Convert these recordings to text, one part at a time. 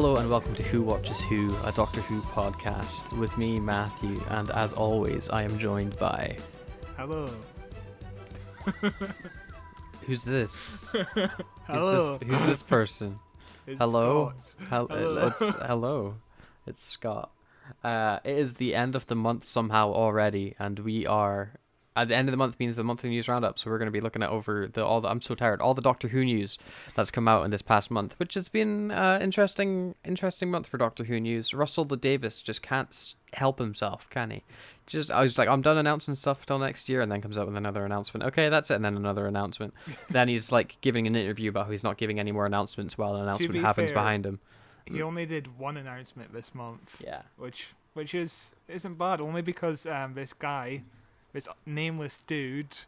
Hello and welcome to Who Watches Who, a Doctor Who podcast with me, Matthew, and as always, I am joined by. Hello. Who's this? Who's Hello. this? Who's this person? It's Hello? Hel- Hello. It's hello. It's Scott. Uh, it is the end of the month somehow already, and we are at the end of the month means the monthly news roundup. So we're going to be looking at over the all. The, I'm so tired. All the Doctor Who news that's come out in this past month, which has been uh, interesting. Interesting month for Doctor Who news. Russell T Davies just can't help himself, can he? Just I was like, I'm done announcing stuff till next year, and then comes out with another announcement. Okay, that's it, and then another announcement. then he's like giving an interview about how he's not giving any more announcements while an announcement be happens fair, behind him. He only did one announcement this month, Yeah. which which is isn't bad. Only because um this guy, this nameless dude,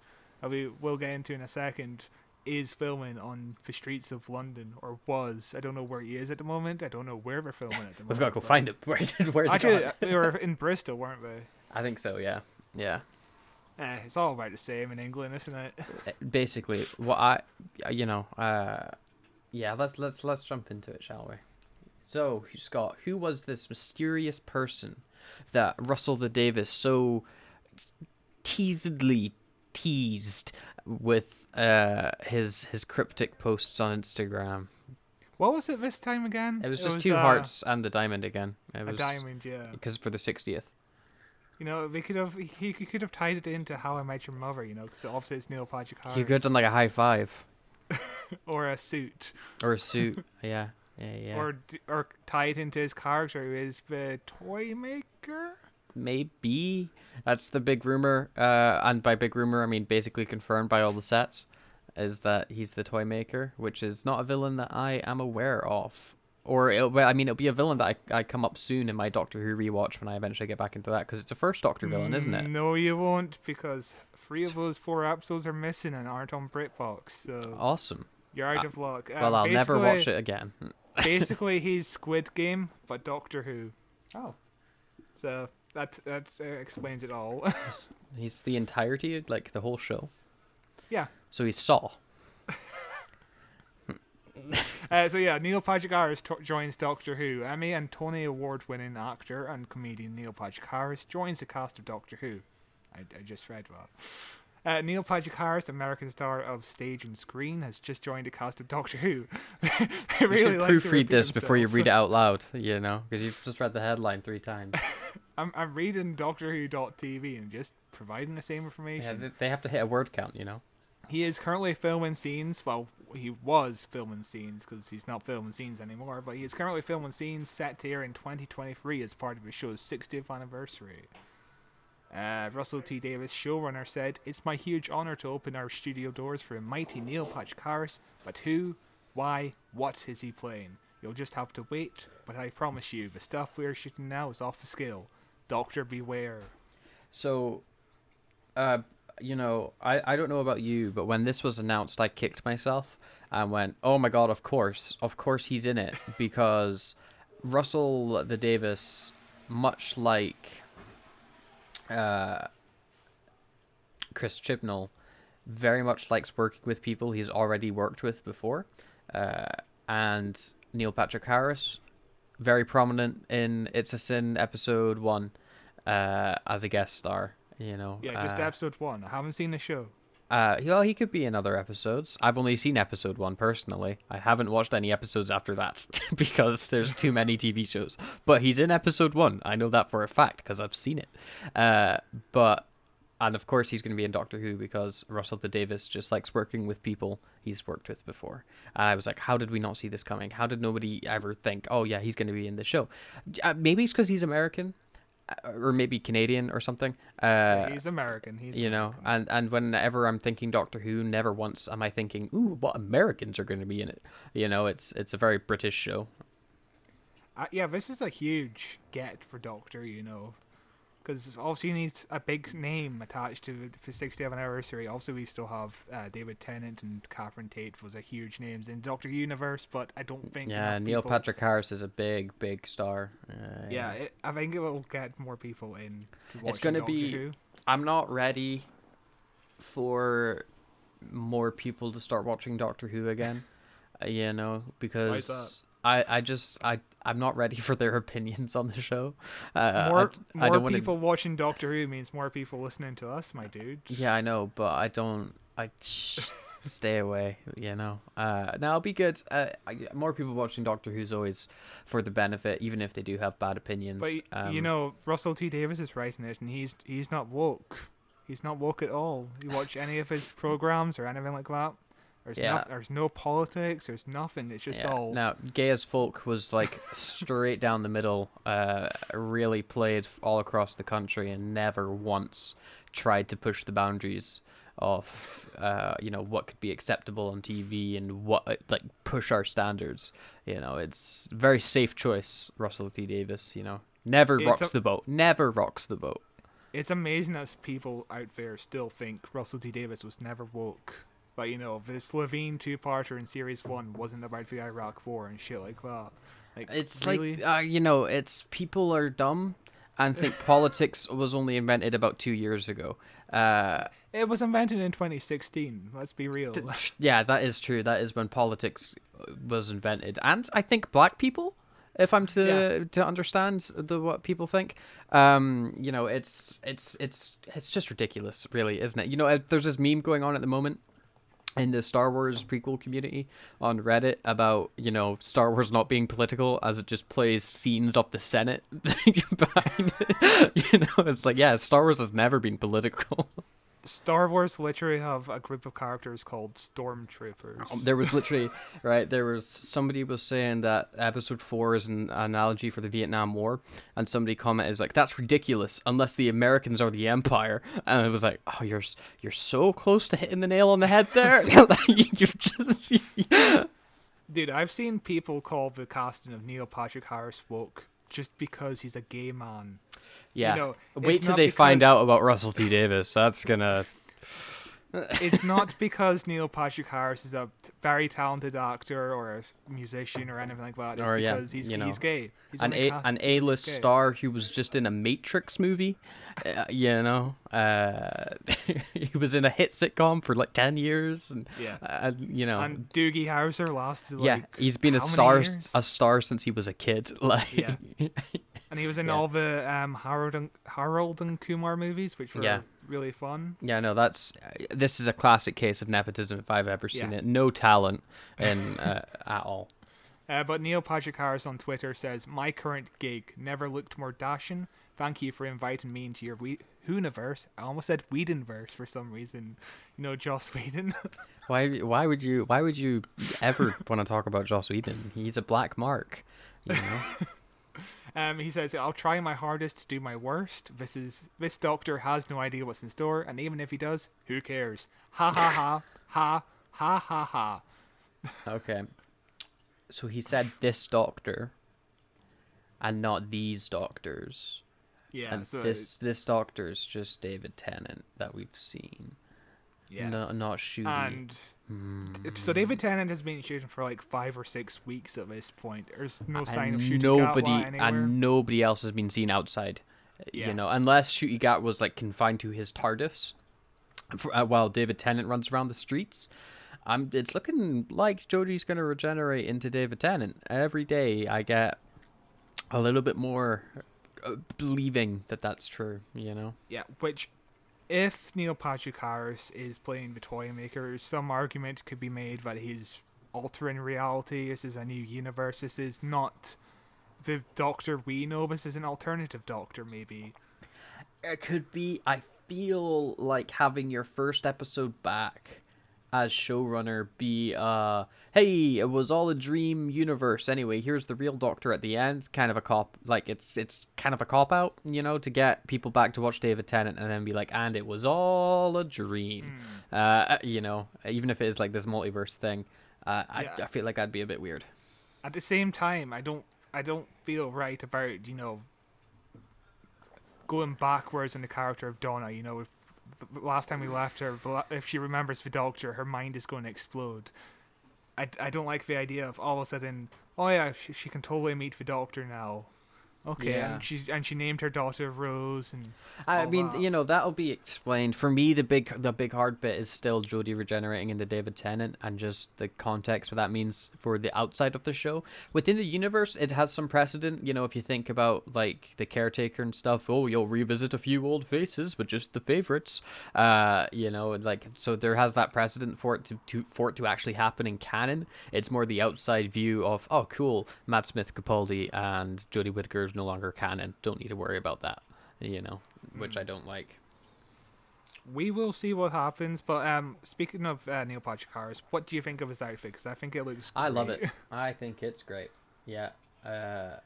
that we will get into in a second, is filming on the streets of London or was. I don't know where he is at the moment. I don't know where they're filming at the moment. We've got to go find it. Where, where's Actually, uh, they were in Bristol, weren't they? I think so. Yeah. Yeah. Eh, it's all about the same in England, isn't it? Uh, Basically, what I, you know, uh, yeah. Let's let's let's jump into it, shall we? So, Scott, who was this mysterious person that Russell T Davies so teasedly teased with uh his his cryptic posts on Instagram? What was it this time again? It was just two uh, hearts and the diamond again. It A was diamond, yeah. because for the sixtieth. You know, they could have he, he could have tied it into How I Met Your Mother. You know, because obviously it's Neil Patrick Harris. You could have done like a high five or a suit, or a suit. yeah. Yeah. Yeah. or or tie it into his character, who is the toy maker. Maybe that's the big rumor, uh, and by big rumor I mean basically confirmed by all the sets, is that he's the toy maker, which is not a villain that I am aware of, or it'll, well, I mean it'll be a villain that I, I come up soon in my Doctor Who rewatch when I eventually get back into that because it's a first Doctor villain, isn't it? No, you won't, because three of those four episodes are missing and aren't on BritBox. So Awesome. you're out Uh, of luck. Well, Um, I'll never watch it again. basically, he's Squid Game, but Doctor Who. Oh, So that that uh, explains it all. he's the entirety, of, like the whole show. yeah. So he's Saw. Uh, so yeah, Neil Patrick Harris to- joins Doctor Who. Emmy and Tony Award-winning actor and comedian Neil Patrick Harris joins the cast of Doctor Who. I, I just read that. Uh, Neil Patrick Harris, American star of stage and screen, has just joined the cast of Doctor Who. I You should like proofread this before you read it out loud, you know, because you've just read the headline three times. I'm I'm reading Doctor Who.tv and just providing the same information. they- they have to hit a word count, you know. He is currently filming scenes. Well, he was filming scenes because he's not filming scenes anymore. But he is currently filming scenes set here in 2023 as part of the show's 60th anniversary. Uh, Russell T Davies, showrunner, said, "It's my huge honor to open our studio doors for a mighty Neil Patrick Harris. But who, why, what is he playing? You'll just have to wait. But I promise you, the stuff we're shooting now is off the scale. Doctor beware." So, uh, you know, I, I don't know about you, but when this was announced, I kicked myself and went, "Oh my god! Of course, of course he's in it," because Russell T Davies, much like uh, Chris Chibnall, very much likes working with people he's already worked with before, uh, and Neil Patrick Harris, very prominent in It's a Sin episode one, uh, as a guest star. You know, Yeah, just uh, episode one. I haven't seen the show. uh, well, he could be in other episodes. I've only seen episode one personally. I haven't watched any episodes after that because there's too many TV shows. But he's in episode one. I know that for a fact because I've seen it. Uh, but and of course he's going to be in Doctor Who because Russell T Davies just likes working with people he's worked with before. And I was like, how did we not see this coming? How did nobody ever think, oh yeah, he's going to be in the show? Uh, maybe it's because he's American. uh, Or maybe Canadian or something. Uh, he's American. He's you know and and whenever i'm thinking doctor who never once am i thinking ooh what americans are going to be in it you know it's it's a very british show Uh, yeah, this is a huge get for Doctor, you know, because obviously he needs a big name attached to the 60th anniversary. Obviously, we still have uh, David Tennant and Catherine Tate was a huge names in Doctor Universe, but I don't think yeah neil people- patrick harris is a big big star uh, Yeah, it, I think it will get more people in. To It's gonna be- Who. i'm not ready for more people to start watching doctor who again uh, you know because i i just i I'm not ready for their opinions on the show. Uh, more I, I more don't wanna- people watching Doctor Who means more people listening to us, my dude. Yeah, I know, but I don't. I stay away. You know. Uh, now it'll be good. Uh, I, more people watching Doctor Who's always for the benefit, even if they do have bad opinions. But um, you know, Russell T Davies is writing it, and he's he's not woke. He's not woke at all. You watch any of his programs or anything like that. There's Yeah. noth- there's no politics. There's nothing. It's just yeah. all. Now, Gay as Folk was like straight down the middle. Uh, really played all across the country and never once tried to push the boundaries of uh, you know what could be acceptable on TV and what like push our standards. You know, it's a very safe choice, Russell T Davies. You know, never It's rocks a- the boat. Never rocks the boat. It's amazing that people out there still think Russell T Davies was never woke. But you know, the Slitheen two-parter in series one wasn't about the Iraq War and shit like that. Like It's really? like uh, you know, it's people are dumb and think politics was only invented about two years ago. Uh, it was invented in 2016. Let's be real. yeah, that is true. That is when politics was invented, and I think black people, if I'm to Yeah. to understand the what people think, um, you know, it's it's it's it's just ridiculous, really, isn't it? You know, uh, there's this meme going on at the moment in the Star Wars prequel community on Reddit about you know Star Wars not being political as it just plays scenes of the Senate behind it. You know, it's like yeah, Star Wars has never been political. Star Wars literally have a group of characters called Stormtroopers. Um, There was literally right. There was somebody was saying that episode four is an analogy for the Vietnam War, and somebody commented is like that's ridiculous unless the Americans are the empire, and it was like oh you're you're so close to hitting the nail on the head there. You've just Dude, I've seen people call the casting of Neil Patrick Harris woke just because he's a gay man. yeah. know, Wait till they find out about Russell T Davies. That's gonna It's not because Neil Patrick Harris is a very talented actor or a musician or anything like that. It's Or, yeah, because he's, you know, he's gay. He's an a, an A-list star who was just in a Matrix movie. Uh, you know, uh, he was in a hit sitcom for like ten years, and Yeah. uh, you know, And Doogie Howser lasted yeah, he's been a star a star since he was a kid. Like, Yeah. And he was in Yeah. all the um, Harold and Harold and Kumar movies, which were Yeah. really fun. yeah, no, that's this is a classic case of nepotism if I've ever seen Yeah. it. No talent in uh, at all. Uh, but Neil Patrick Harris on Twitter says, "My current gig never looked more dashing. Thank you for inviting me into your we- Whoniverse. I almost said Whedonverse for some reason. You know, Joss Whedon. Why? Why would you? Why would you ever want to talk about Joss Whedon? He's a black mark. You know. um, he says, "I'll try my hardest to do my worst. This is this doctor has no idea what's in store, and even if he does, who cares? Ha ha ha ha ha ha ha." Okay. So he said this doctor and not these doctors. Yeah. and so this this doctor's just David Tennant that we've seen. Yeah. No, not Ncuti. And Hmm. so David Tennant has been shooting for like five or six weeks at this point. There's no sign of shooting nobody and nobody else has been seen outside. Yeah. You know, unless Ncuti Gat was like confined to his TARDIS, for, uh, while David Tennant runs around the streets. Um, it's looking like Jodie's gonna regenerate into David Tennant. Every day I get a little bit more uh, believing that that's true. You know. Yeah, which, if Neil Patrick Harris is playing the toy maker, some argument could be made that he's altering reality. This is a new universe. This is not the Doctor we know. This is an alternative Doctor, maybe. It could be. I feel like having your first episode back as showrunner be uh hey it was all a dream universe anyway here's the real doctor at the end it's kind of a cop like it's it's kind of a cop out you know to get people back to watch david tennant and then be like and it was all a dream uh you know even if it is like this multiverse thing uh I, Yeah. I feel like that'd be a bit weird At the same time, I don't, I don't feel right about you know going backwards in the character of Donna. You know, if last time we left her, if she remembers the Doctor, her mind is going to explode. I, I don't like the idea of all of a sudden, oh yeah, she, she can totally meet the Doctor now. Okay, Yeah. and she and she named her daughter Rose, and I mean, that. you know, that'll be explained. For me, the big the big hard bit is still Jodie regenerating into David Tennant and just the context what that means for the outside of the show. Within the universe, it has some precedent. You know, if you think about like the caretaker and stuff, oh, you'll revisit a few old faces, but just the favorites. Uh, you know, like so there has that precedent for it to, to for it to actually happen in canon. It's more the outside view of oh, cool, Matt Smith, Capaldi, and Jodie Whittaker is no longer canon. Don't need to worry about that. You know, which I don't like. we will see what happens. But um, speaking of uh, Neil Patrick Harris, what do you think of his outfit? Because I think it looks. I love it. I think it's great. Yeah. Uh,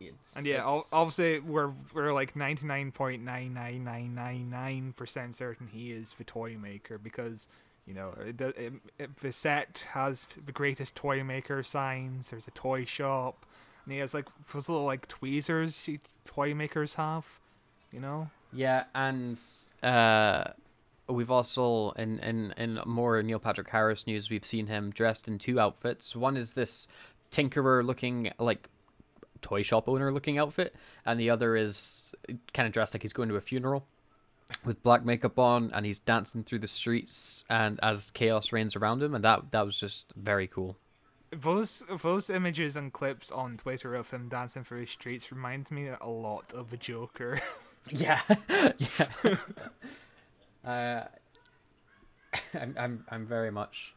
it's And yeah, it's- obviously we're we're like ninety nine point nine nine nine nine nine percent certain he is the toy maker because you know it, it, it, the set has the greatest toy maker signs. There's a toy shop, and he has like those little like tweezers toy makers have. You know, Yeah, and uh, we've also in, in in more Neil Patrick Harris news, we've seen him dressed in two outfits. One is this tinkerer looking like toy shop owner looking outfit, and the other is kind of dressed like he's going to a funeral with black makeup on, and he's dancing through the streets, and as chaos reigns around him, and that that was just very cool. Those those images and clips on Twitter of him dancing through the streets remind me a lot of the Joker. Yeah, yeah. uh, I'm, I'm, I'm very much.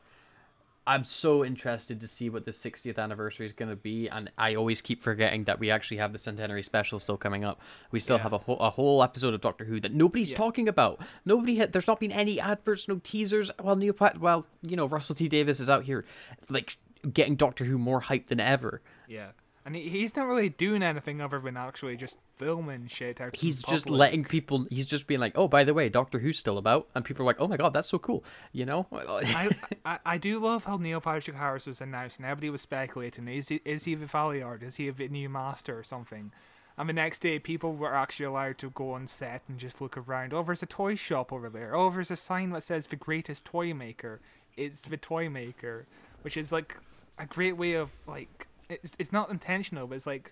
I'm so interested to see what the 60th anniversary is going to be, and I always keep forgetting that we actually have the centenary special still coming up. We still Yeah. have a whole a whole episode of Doctor Who that nobody's Yeah. talking about. Nobody had. There's not been any adverts, no teasers. Well, Neil Pat, well, you know, Russell T Davies is out here, like getting Doctor Who more hype than ever. yeah. And he, he's not really doing anything other than actually just filming shit out. he's just public. letting people he's just being like oh by the way doctor who's still about and people are like oh my god that's so cool you know I, I I do love how Neil Patrick Harris was announced, and everybody was speculating: is he is he the Valeyard? Is he a new master or something? And the next day, people were actually allowed to go on set and just look around. Oh, there's a toy shop over there. Oh, there's a sign that says "the greatest toy maker." It's the toy maker, which is like a great way of like it's it's not intentional, but it's like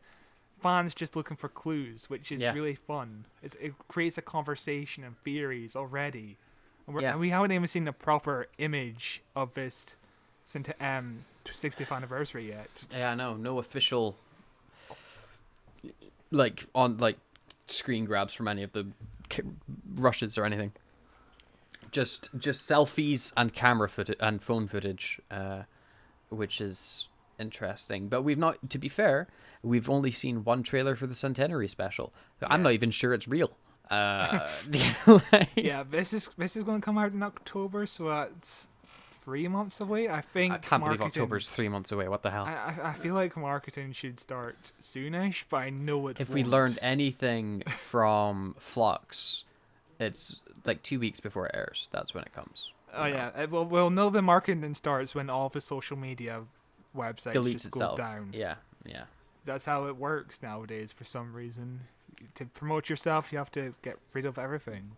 fans just looking for clues, which is Yeah. really fun. It's, it creates a conversation and theories already. And, we're, Yeah. and we haven't even seen the proper image of this cent- um 60th anniversary yet. yeah no no official like on like screen grabs from any of the ca- rushes or anything just just selfies and camera footage and phone footage uh which is interesting but we've not to be fair we've only seen one trailer for the centenary special i'm not even sure it's real uh like- Yeah, this is this is going to come out in October, so that's three months away. I think. I can't believe October's three months away. What the hell? I, I I feel like marketing should start soonish, but I know it. if we won't. learned anything from Flux, it's like two weeks before it airs. That's when it comes. Oh yeah, uh, well, we'll the marketing starts when all the social media websites deletes just itself. go down. Yeah, yeah. That's how it works nowadays. For some reason, to promote yourself, you have to get rid of everything.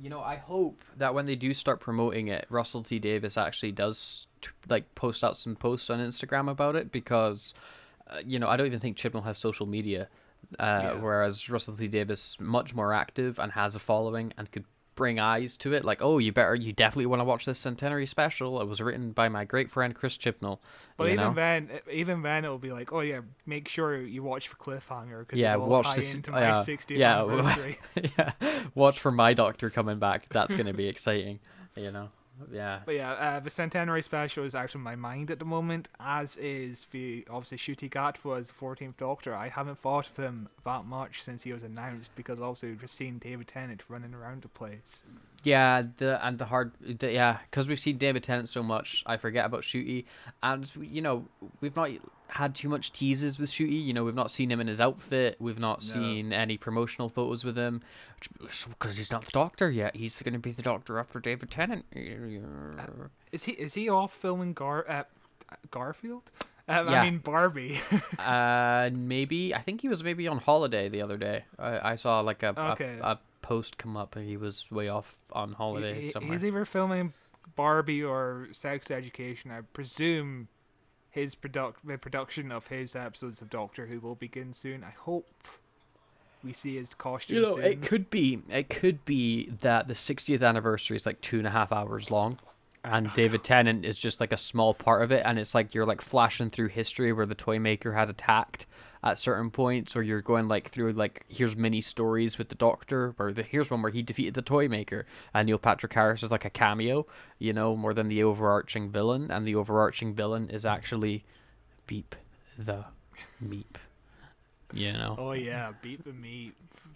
You know, I hope that when they do start promoting it, Russell T Davies actually does t- like post out some posts on Instagram about it because, uh, you know, I don't even think Chibnall has social media, uh, Yeah. whereas Russell T Davies much more active and has a following and could bring eyes to it. Like, oh, you better, you definitely want to watch this centenary special. It was written by my great friend Chris Chibnall. But even know? then, even then, it'll be like, oh yeah, make sure you watch for cliffhanger because Yeah, watch tie this- into uh, my yeah, 60th yeah, yeah, watch for my doctor coming back. That's gonna be exciting. You know, yeah. But yeah, uh, the centenary special is out of my mind at the moment, as is the obviously Ncuti Gatwa as the 14th Doctor. I haven't thought of him that much since he was announced because obviously we've just seen David Tennant running around the place. Yeah, the and the hard, the, yeah, because we've seen David Tennant so much, I forget about Ncuti, and you know we've not had too much teases with Ncuti. You know we've not seen him in his outfit, we've not No. seen any promotional photos with him, because he's not the Doctor yet. He's going to be the Doctor after David Tennant. Is he is he off filming Gar uh, Garfield? Um, Yeah. I mean Barbie. uh, maybe I think he was maybe on holiday the other day. I, I saw like a, Okay. a a post come up, and he was way off on holiday He- somewhere. he's either filming Barbie or Sex Education. I presume his product the production of his episodes of Doctor Who will begin soon. I hope we see his costume You know, soon. it could be it could be that the 60th anniversary is like two and a half hours long, and oh, David Tennant is just like a small part of it, and it's like you're like flashing through history where the toy maker had attacked at certain points, or you're going like through like here's mini stories with the Doctor, or the, here's one where he defeated the toy maker, and Neil Patrick Harris is like a cameo, you know, more than the overarching villain, and the overarching villain is actually Beep the Meep, you know. Oh yeah, Beep the Meep.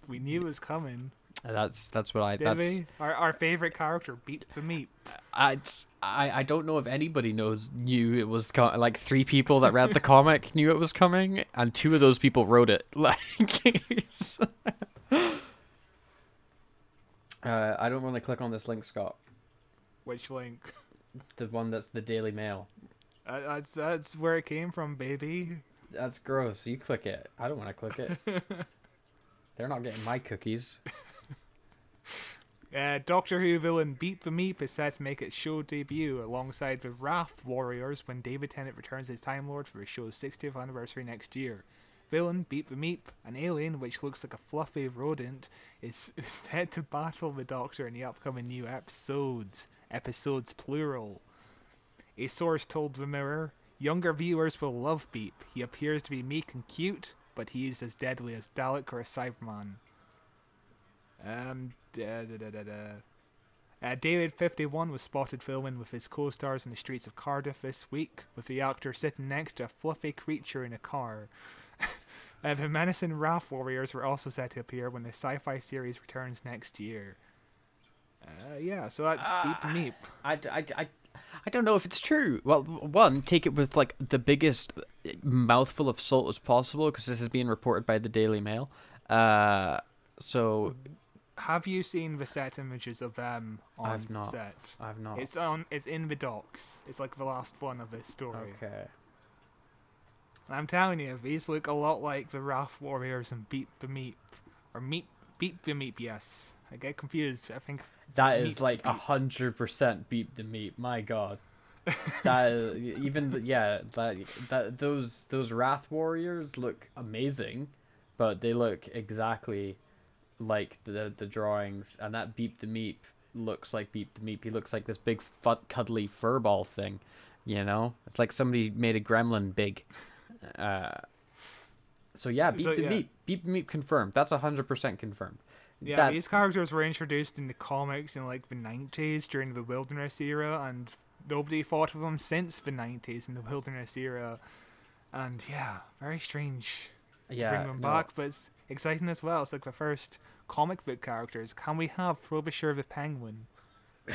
We knew it was coming. That's that's what I. Did that's we? Our our favorite character, beat the meat. I, I I don't know if anybody knows knew it was co- like three people that read the comic knew it was coming, and two of those people wrote it. Like, uh, I don't want to click on this link, Scott. Which link? The one that's the Daily Mail. Uh, that's that's where it came from, baby. That's gross. You click it. I don't want to click it. They're not getting my cookies. Uh, Doctor Who villain Beep the Meep is set to make its show debut alongside the Wrath Warriors when David Tennant returns as Time Lord for his show's 60th anniversary next year. Villain Beep the Meep, an alien which looks like a fluffy rodent, is is set to battle the Doctor in the upcoming new episodes. Episodes plural. A source told the Mirror, "Younger viewers will love Beep. He appears to be meek and cute, but he is as deadly as Dalek or a Cyberman." Um, da, da, da, da, da. Uh, David 51 was spotted filming with his co-stars in the streets of Cardiff this week, with the actor sitting next to a fluffy creature in a car. uh, the menacing Wrath Warriors were also set to appear when the sci-fi series returns next year. Uh, yeah, so that's Beep Meep. I, I, I, I don't know if it's true. Well, one, take it with like the biggest mouthful of salt as possible because this is being reported by the Daily Mail. Uh, so Have you seen the set images of them on I've not. set? I've not. It's on. It's in the docs. It's like the last one of this story. okay. And I'm telling you, these look a lot like the Wrath Warriors and Beep the Meep. Or Meep, Beep the Meep, yes. I get confused. I think. that is like a hundred percent beep the meep. My God, that even the, yeah that that those those wrath warriors look amazing, but they look exactly like the the drawings, and that beep the meep looks like beep the meep. He looks like this big fut cuddly furball thing, you know. It's like somebody made a gremlin big. Uh, so yeah, So- beep so, the yeah. meep, beep the meep confirmed. That's a hundred percent confirmed. Yeah, That- these characters were introduced in the comics in like the 90s during the Wilderness era, and nobody thought of them since the 90s in the Wilderness era. And yeah, very strange to bring them no. back, but it's exciting as well. It's like the first comic book characters. Can we have Frobisher the Penguin?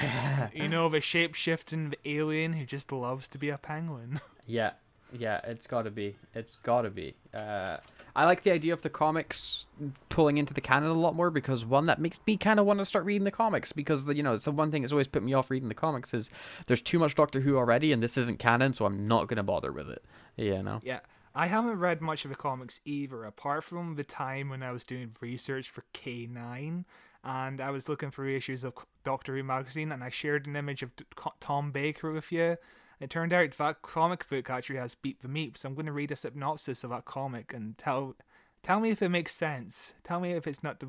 you know, the shape shifting alien who just loves to be a penguin. Yeah, yeah, it's got to be. It's got to be. Uh, I like the idea of the comics pulling into the canon a lot more because one that makes me kind of want to start reading the comics because the, you know it's the one thing that's always put me off reading the comics is there's too much Doctor Who already and this isn't canon, so I'm not gonna bother with it. You know. Yeah, I haven't read much of the comics either, apart from the time when I was doing research for K9 and I was looking for issues of Doctor Who magazine and I shared an image of Tom Baker with you. It turned out that comic book actually has Beep the Meep, so I'm going to read a synopsis of that comic and tell tell me if it makes sense. Tell me if it's not the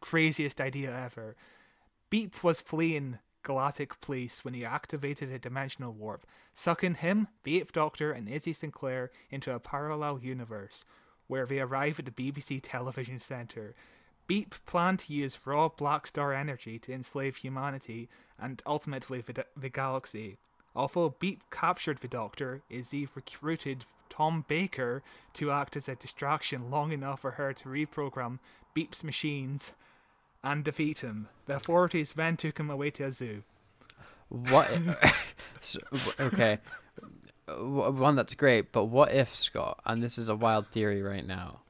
craziest idea ever. Beep was fleeing Galactic Police when he activated a dimensional warp, sucking him, the Eighth Doctor, and Izzy Sinclair into a parallel universe, where they arrive at the BBC television centre. Beep planned to use raw black star energy to enslave humanity and ultimately the, the galaxy. Although Beep captured the Doctor, Izzy recruited Tom Baker to act as a distraction long enough for her to reprogram Beep's machines and defeat him. The authorities then took him away to a zoo. What? so, okay. One that's great, but what if Scott? And this is a wild theory right now.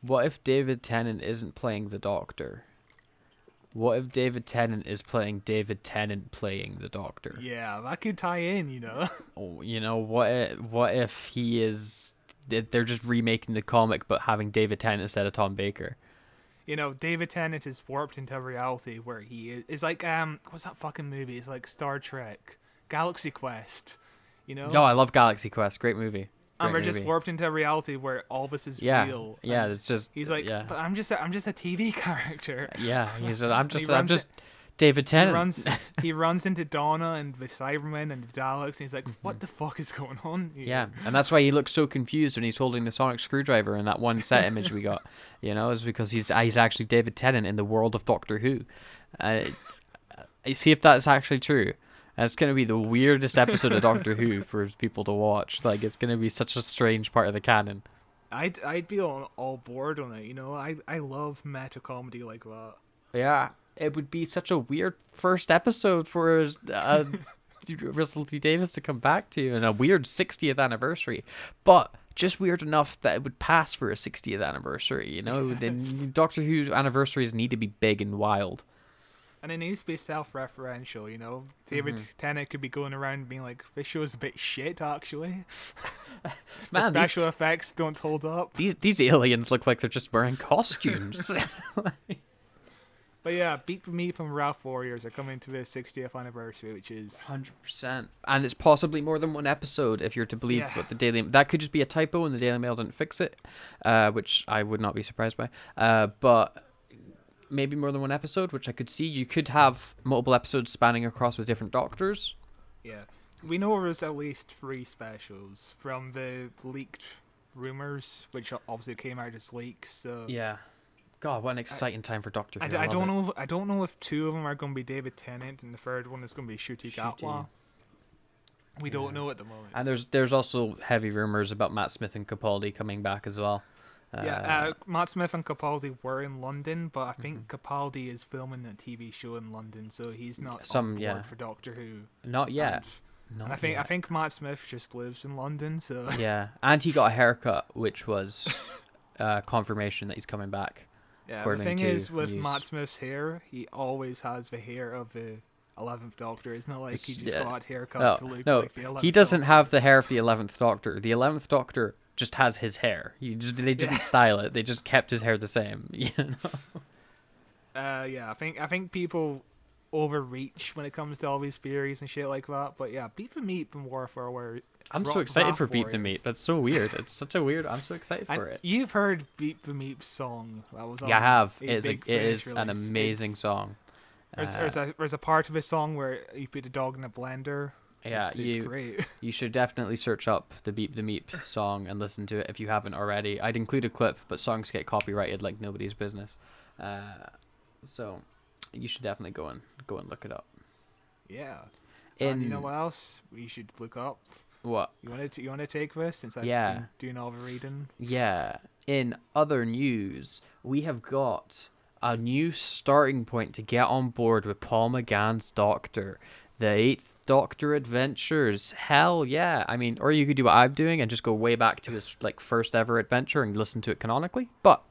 What if David Tennant isn't playing the Doctor? What if David Tennant is playing David Tennant playing the Doctor? Yeah, that could tie in, you know. Oh, you know what? If, what if he is? They're just remaking the comic, but having David Tennant instead of Tom Baker. You know, David Tennant is warped into a reality where he is, is like um what's that fucking movie? It's like Star Trek, Galaxy Quest. You know, Oh, I love Galaxy Quest. Great movie. and Great we're just warped into a reality where all this is Yeah, real. yeah. It's just he's like, yeah, but I'm just a, I'm just a TV character. yeah. He's just, I'm just I'm just David He Tennant. runs he runs into Donna and the Cybermen and the Daleks, and he's like. "What the fuck is going on?" here?" Yeah, and that's why he looks so confused when he's holding the sonic screwdriver in that one set image we got. You know, is because he's he's actually David Tennant in the world of Doctor Who. Uh, I see if that's actually true. That's gonna be the weirdest episode of Doctor Who for people to watch. Like, it's gonna be such a strange part of the canon. I'd I'd be all, all bored on it. You know, I I love meta comedy like that. Yeah, it would be such a weird first episode for uh, Russell T Davies to come back to, and a weird 60th anniversary. But just weird enough that it would pass for a 60th anniversary. You know, and Doctor Who anniversaries need to be big and wild. And it needs to be self-referential. You know, David Mm-hmm. Tennant could be going around being like, "This show's a bit shit, actually. the Man, these, special effects don't hold up." these these aliens look like they're just wearing costumes. But yeah, Beat for Me from Wrath Warriors are coming to the 60th anniversary, which is Hundred percent, and it's possibly more than one episode if you're to believe Yeah. what the Daily. That could just be a typo, and the Daily Mail didn't fix it, uh, which I would not be surprised by. Uh, but maybe more than one episode, which I could see. You could have multiple episodes spanning across with different doctors. yeah. We know there's at least three specials from the leaked rumors, which obviously came out as leaks. So Yeah. God, what an exciting time for Doctor Who! I, d- I don't it. know. If, I don't know if two of them are going to be David Tennant and the third one is going to be Shuti Ncuti. Gatwa. We Yeah. don't know at the moment. And there's there's also heavy rumors about Matt Smith and Capaldi coming back as well. yeah, uh, Matt Smith and Capaldi were in London, but I think Capaldi is filming a TV show in London, so he's not Some- yeah. for Doctor Who. not yet. And, Not and I think yet. I think Matt Smith just lives in London, so Yeah, and he got a haircut, which was uh, confirmation that he's coming back. Yeah, the thing is with news. Matt Smith's hair, he always has the hair of the Eleventh Doctor. It's not like he just yeah. got haircut No, to look no, like the Eleventh. he doesn't have the hair of the Eleventh Doctor. The Eleventh Doctor just has his hair. He just, they didn't Yeah. style it. They just kept his hair the same. You know? Uh, yeah, I think I think people overreach when it comes to all these theories and shit like that. But yeah, Beat the Meat from Warfare, where I'm so excited for Beat the Warriors. Meat. That's so weird. It's such a weird. I'm so excited and for it. you've heard Beat the Meat song that was Yeah, I have. It is, a, it an amazing It's- song. There's, Uh, there's a there's a part of his song where you put a dog in a blender. yeah, it's, it's you great. you should definitely search up the Beep the Meep song and listen to it if you haven't already. I'd include a clip, but songs get copyrighted like nobody's business. Uh, so you should definitely go and go and look it up. yeah. In and you know what else we should look up? what? You want to you want to take this since I've Yeah. been doing all the reading. Yeah. In other news, we have got a new starting point to get on board with Paul McGann's Doctor. The Eighth Doctor Adventures. Hell yeah. I mean, or you could do what I'm doing and just go way back to his like first ever adventure and listen to it canonically. But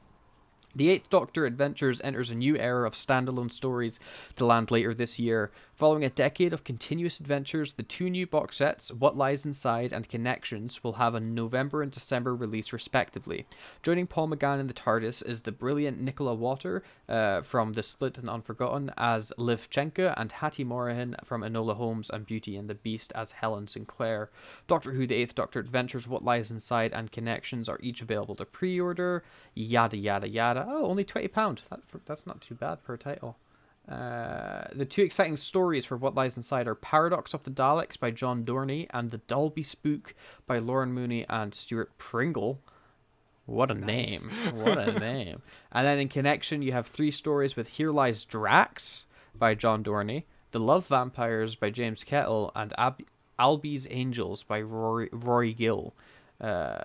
the Eighth Doctor Adventures enters a new era of standalone stories to land later this year. Following a decade of continuous adventures, the two new box sets, What Lies Inside and Connections, will have a November and December release respectively. Joining Paul McGann in the TARDIS is the brilliant Nicola Walker uh, from The Split and Unforgotten as Liv Chenka and Hattie Morahan from Enola Holmes and Beauty and the Beast as Helen Sinclair. Doctor Who The Eighth Doctor Adventures, What Lies Inside and Connections are each available to pre-order. Yada yada yada. Oh, only £20. That, that's not too bad per title. Uh, the two exciting stories for What Lies Inside are Paradox of the Daleks by John Dorney and The Dalby Spook by Lauren Mooney and Stewart Pringle. What a Nice. name. What a name. And then in connection, you have three stories with Here Lies Drax by John Dorney, The Love Vampires by James Kettle, and Ab- Albie's Angels by Rory, Rory Gill. Uh,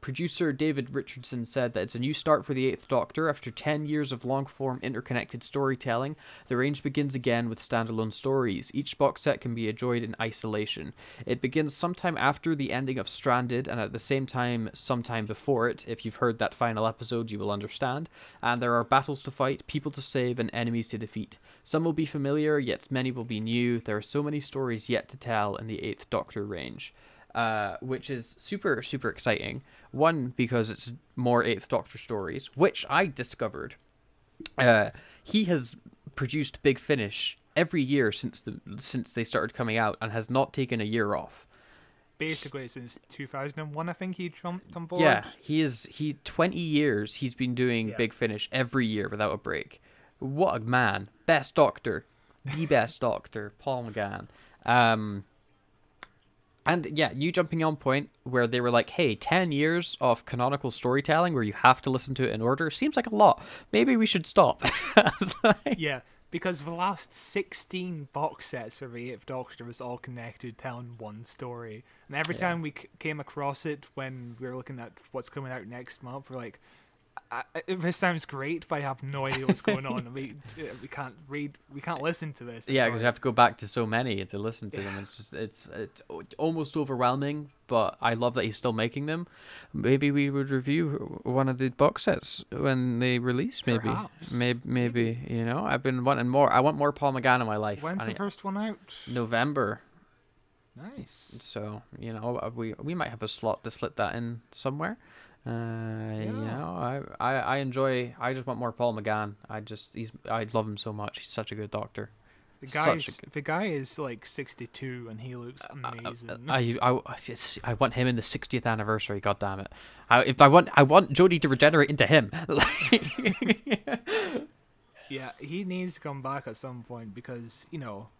Producer David Richardson said that it's a new start for the Eighth Doctor. After 10 years of long form interconnected storytelling, the range begins again with standalone stories. Each box set can be enjoyed in isolation. It begins sometime after the ending of Stranded, and at the same time, sometime before it. If you've heard that final episode, you will understand. And there are battles to fight, people to save, and enemies to defeat. Some will be familiar, yet many will be new. There are so many stories yet to tell in the Eighth Doctor range uh, which is super super exciting. One because it's more Eighth Doctor stories, which I discovered. Uh, he has produced Big Finish every year since the since they started coming out, and has not taken a year off. basically since 2001, I think he jumped on board. Yeah, he is. He twenty years he's been doing Yeah. Big Finish every year without a break. What a man! Best doctor, the best doctor, Paul McGann. Um, and yeah, you jumping on point where they were like, "Hey, ten years of canonical storytelling where you have to listen to it in order seems like a lot. Maybe we should stop." Like, Yeah, because the last 16 box sets for the Eighth Doctor was all connected, telling one story. And every Yeah. time we c- came across it when we were looking at what's coming out next month, we're like, I, I, this sounds great, but I have no idea what's going on. we we can't read, we can't listen to this. Yeah, because you have to go back to so many to listen to them. It's just it's it's almost overwhelming. But I love that he's still making them. Maybe we would review one of the box sets when they release. Maybe, Perhaps. maybe, maybe. You know, I've been wanting more. I want more Paul McGann in my life. When's the first one out? November. Nice. So you know, uh, we we might have a slot to slip that in somewhere. Uh, you Yeah. know, I, I I enjoy. I just want more Paul McGann. I just he's I love him so much. He's such a good doctor. The guy's a good- the guy is like 62 and he looks uh, uh, uh, amazing. I, I, I, just, I want him in the 60th anniversary. God damn it! I, if I want, I want Jodie to regenerate into him. Yeah, he needs to come back at some point because you know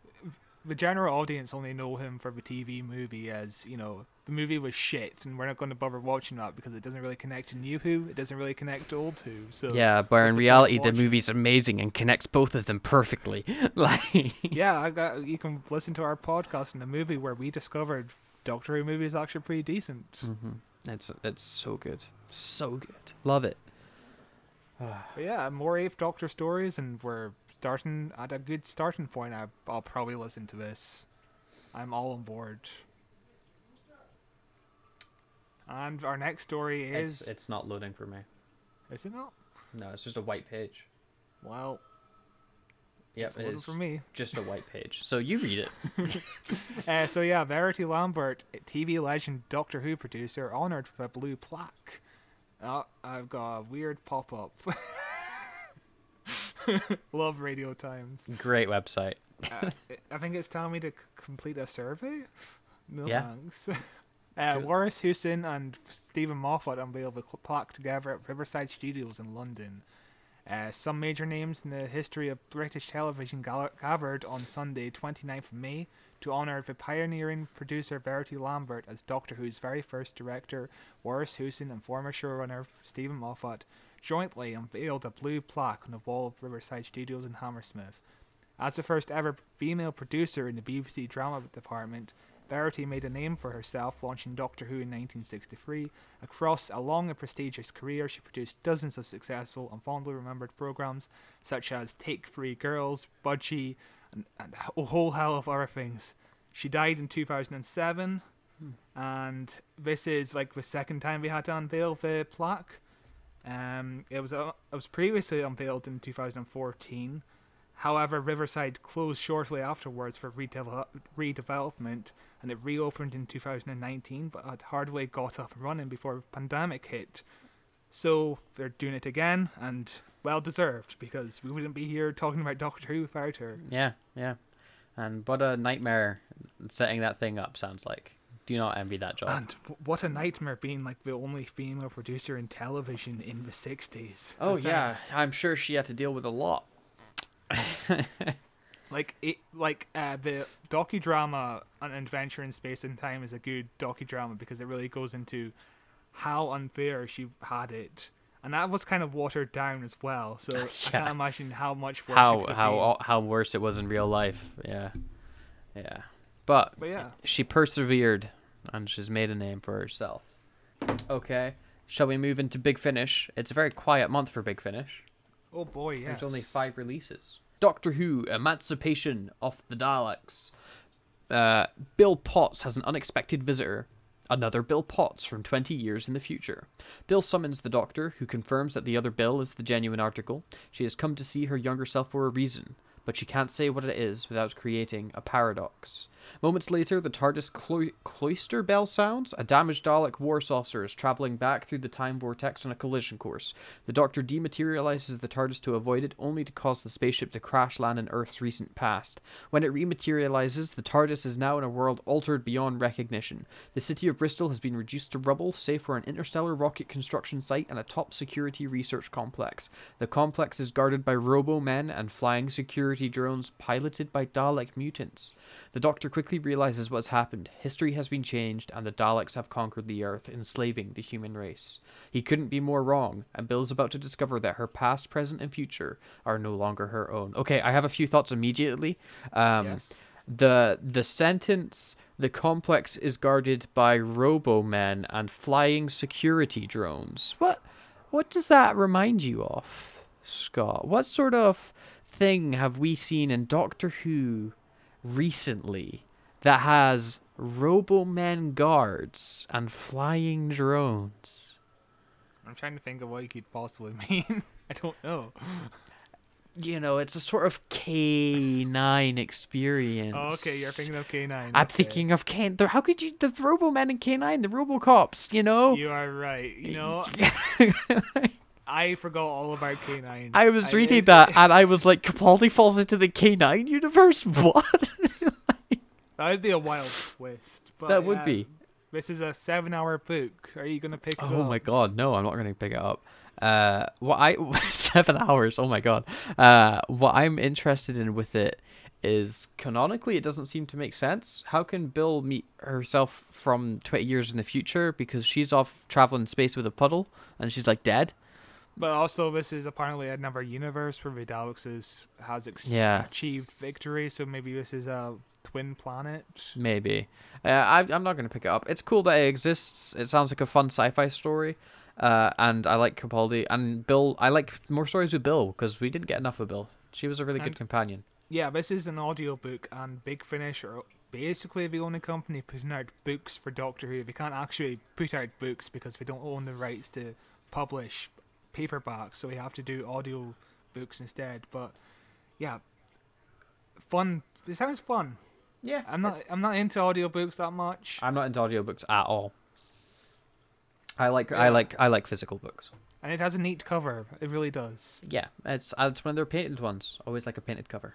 the general audience only know him for the TV movie as you know the movie was shit, and we're not going to bother watching that because it doesn't really connect to New Who, it doesn't really connect to Old Who. So yeah, but in reality, the movie's amazing and connects both of them perfectly. like, yeah, I got you can listen to our podcast in the movie where we discovered Doctor Who movie is actually pretty decent. hmm it's it's so good, so good. Love it. But yeah, more Eighth Doctor stories, and we're starting at a good starting point. I, I'll probably listen to this. I'm all on board. And our next story is. It's it's not loading for me. Is it not? No, it's just a white page. Well, Yep, it's it for me. just a white page. So you read it. uh, so yeah, Verity Lambert, TV legend, Doctor Who producer, honored with a blue plaque. Oh, I've got a weird pop up. Love Radio Times. Great website. uh, I think it's telling me to c- complete a survey. No Yeah. thanks. Uh. Waris Hussein and Steven Moffat unveiled the plaque together at Riverside Studios in London. Uh, some major names in the history of British television gathered on Sunday, 29th of May, to honour the pioneering producer Verity Lambert as Doctor Who's very first director, Waris Hussein and former showrunner Steven Moffat jointly unveiled a blue plaque on the wall of Riverside Studios in Hammersmith. As the first ever female producer in the BBC drama department, Verity made a name for herself, launching Doctor Who in 1963. Across a long and prestigious career, she produced dozens of successful and fondly remembered programs such as Take Three Girls, Budgie, and, and a whole hell of other things. She died in 2007, and this is like the second time we had to unveil the plaque. Um, it was uh, it was previously unveiled in 2014. However, Riverside closed shortly afterwards for redevel- redevelopment, and it reopened in 2019, but had hardly got up and running before the pandemic hit. So they're doing it again, and well deserved because we wouldn't be here talking about Doctor Who without her. Yeah, yeah. And what a nightmare setting that thing up sounds like. Do not envy that job. And what a nightmare being like the only female producer in television in the 60s. oh yeah, I'm sure she had to deal with a lot. Like it, like uh, the docudrama "An Adventure in Space and Time" is a good docudrama because it really goes into how unfair she had it, and that was kind of watered down as well. So I can't imagine how much worse. it How how be. how worse it was in real life. Yeah, yeah. But But yeah, she persevered, and she's made a name for herself. Okay, shall we move into Big Finish? It's a very quiet month for Big Finish. oh boy, yeah. There's only five releases. Doctor Who: Emancipation of the Daleks. Uh, Bill Potts has an unexpected visitor. Another Bill Potts from 20 years in the future. Bill summons the Doctor, who confirms that the other Bill is the genuine article. She has come to see her younger self for a reason, but she can't say what it is without creating a paradox. Moments later, the TARDIS clo- cloister bell sounds. A damaged Dalek war saucer is traveling back through the time vortex on a collision course. The Doctor dematerializes the TARDIS to avoid it, only to cause the spaceship to crash land in Earth's recent past. When it rematerializes, the TARDIS is now in a world altered beyond recognition. The city of Bristol has been reduced to rubble, save for an interstellar rocket construction site and a top security research complex. The complex is guarded by robo men and flying security drones piloted by Dalek mutants. The Doctor quickly realizes what's happened. History has been changed, and the Daleks have conquered the Earth, enslaving the human race. He couldn't be more wrong, and Bill's about to discover that her past, present, and future are no longer her own. Okay, I have a few thoughts immediately. Um, yes. the the sentence the complex is guarded by robo-men and flying security drones what what does that remind you of scott what sort of thing have we seen in doctor who recently that has robo-men guards and flying drones I'm trying to think of what you could possibly mean. I don't know. you know it's a sort of k9 experience Oh, okay, you're thinking of K9. I'm thinking of K. How could you the Roboman and K9, the RoboCops? You know, You are right. You know, I forgot all about K9. I was reading it- that and I was like, Capaldi falls into the K9 universe. What? That would be a wild twist. But, That would um, be. This is a seven-hour book. Are you gonna pick it up? oh my god, no! I'm not going to pick it up. Uh, what I seven hours? Oh my god. Uh, what I'm interested in with it is canonically, it doesn't seem to make sense. How can Bill meet herself from 20 years in the future because she's off traveling space with a puddle and she's like dead? But also, this is apparently another universe where the Daleks has ex- Yeah. achieved victory. So maybe this is a twin planet. Maybe. Uh, I, I'm not going to pick it up. It's cool that it exists. It sounds like a fun sci-fi story. Uh, and I like Capaldi and Bill. I like more stories with Bill because we didn't get enough of Bill. She was a really good companion. Yeah, this is an audiobook, and Big Finish are basically the only company putting out books for Doctor Who. They can't actually put out books because they don't own the rights to publish paperbacks, so we have to do audio books instead. But yeah, fun. It sounds fun. Yeah, I'm not. I'm not into audiobooks that much. I'm not into audiobooks at all. I like Yeah. I like I like physical books. And it has a neat cover. It really does. Yeah, it's uh, it's when they're painted ones. Always like a painted cover.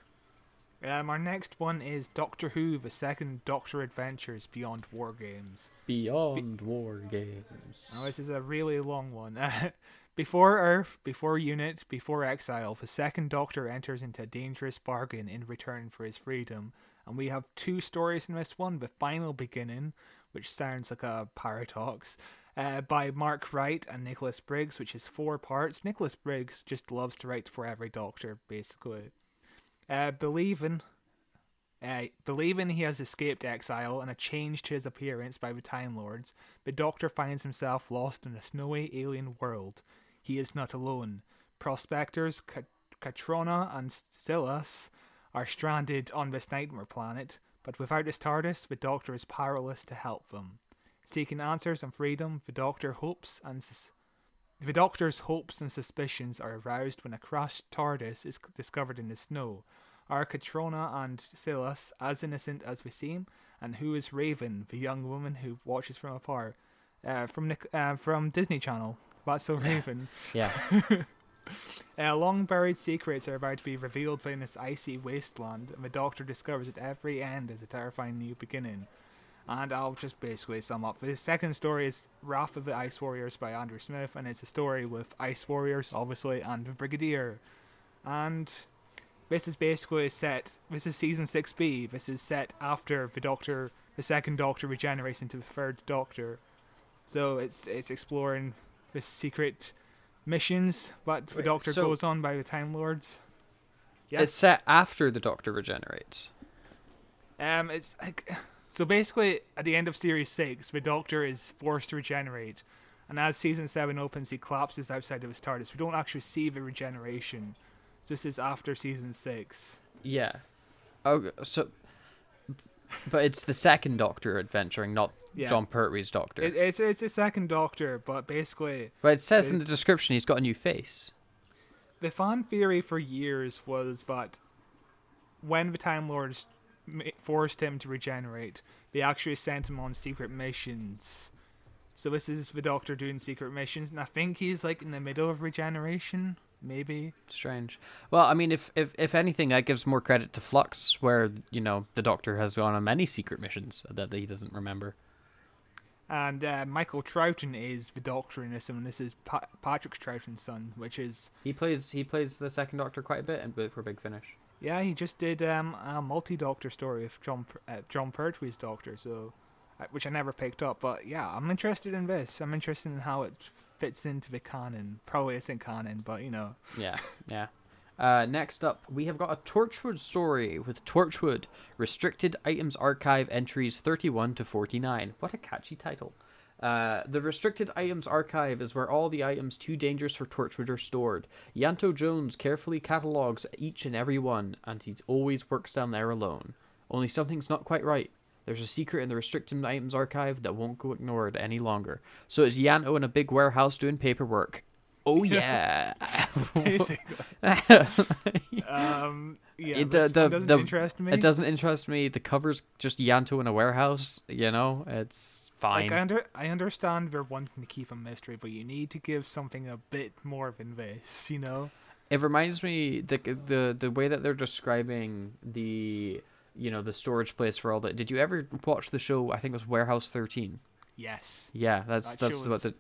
Um, our next one is Doctor Who: The Second Doctor Adventures Beyond War Games. Beyond War Games. Now, this is a really long one. before Earth, before Unit, before Exile, the Second Doctor enters into a dangerous bargain in return for his freedom. And we have two stories in this one The Final Beginning, which sounds like a paradox, uh, by Mark Wright and Nicholas Briggs, which is four parts. Nicholas Briggs just loves to write for every Doctor, basically. Uh, believing. Uh, believing he has escaped exile and a change to his appearance by the Time Lords, the Doctor finds himself lost in a snowy alien world. He is not alone. Prospectors Katrona and Silas are stranded on this nightmare planet, but without his TARDIS, the Doctor is powerless to help them. Seeking answers and freedom, the Doctor hopes and sus- the Doctor's hopes and suspicions are aroused when a crashed TARDIS is discovered in the snow. Are Katrona and Silas as innocent as we seem? And who is Raven, the young woman who watches from afar? Uh, from uh, from Disney Channel. That's so Raven. Yeah. Uh, long buried secrets are about to be revealed in this icy wasteland, and the Doctor discovers that every end is a terrifying new beginning. And I'll just basically sum up. The second story is Wrath of the Ice Warriors by Andrew Smith, and it's a story with Ice Warriors, obviously, and the Brigadier. And this is basically set. This is season six B. This is set after the Doctor, the second Doctor, regenerates into the third Doctor. So it's it's exploring the secret missions that the Wait, Doctor so- goes on by the Time Lords. Yeah. It's set after the Doctor regenerates. Um, it's like so basically at the end of series six, the Doctor is forced to regenerate, and as season seven opens, he collapses outside of his TARDIS. We don't actually see the regeneration. This is after season six. Yeah. Oh, so. But it's the second Doctor adventuring, not Yeah. Jon Pertwee's Doctor. It, it's it's a second Doctor, but basically but it says in the description he's got a new face. the fan theory for years was that when the Time Lords forced him to regenerate. They actually sent him on secret missions. So this is the Doctor doing secret missions, and I think he's like in the middle of regeneration, maybe. Strange. Well, I mean, if if if anything, that gives more credit to Flux, where you know the Doctor has gone on many secret missions that he doesn't remember. And uh, Michael Troughton is the Doctor in this, and this is pa- Patrick Troughton's son, which is He plays he plays the second Doctor quite a bit, and for a Big Finish. yeah, he just did um, a multi-Doctor story of Jon uh, Jon Pertwee's Doctor, so uh, which I never picked up. But yeah, I'm interested in this. I'm interested in how it fits into the canon. Probably isn't canon, but you know, Yeah, yeah. Uh, next up, we have got a Torchwood story with Torchwood Restricted Items Archive entries 31 to 49. What a catchy title. Uh, the Restricted Items Archive is where all the items too dangerous for Torchwood are stored. Ianto Jones carefully catalogues each and every one, and he always works down there alone. Only something's not quite right. There's a secret in the Restricted Items Archive that won't go ignored any longer. So it's Ianto in a big warehouse doing paperwork. Oh yeah. basically. um, yeah, It- the- the- doesn't the- interest me. It doesn't interest me. The cover's just Ianto in a warehouse. You know, it's fine. Like I, under, I understand they're wanting to keep a mystery, but you need to give something a bit more than this, you know? It reminds me the the the way that they're describing the you know the storage place for all that. Did you ever watch the show? I think it was Warehouse Thirteen. Yes. Yeah, that's That that's what was- the.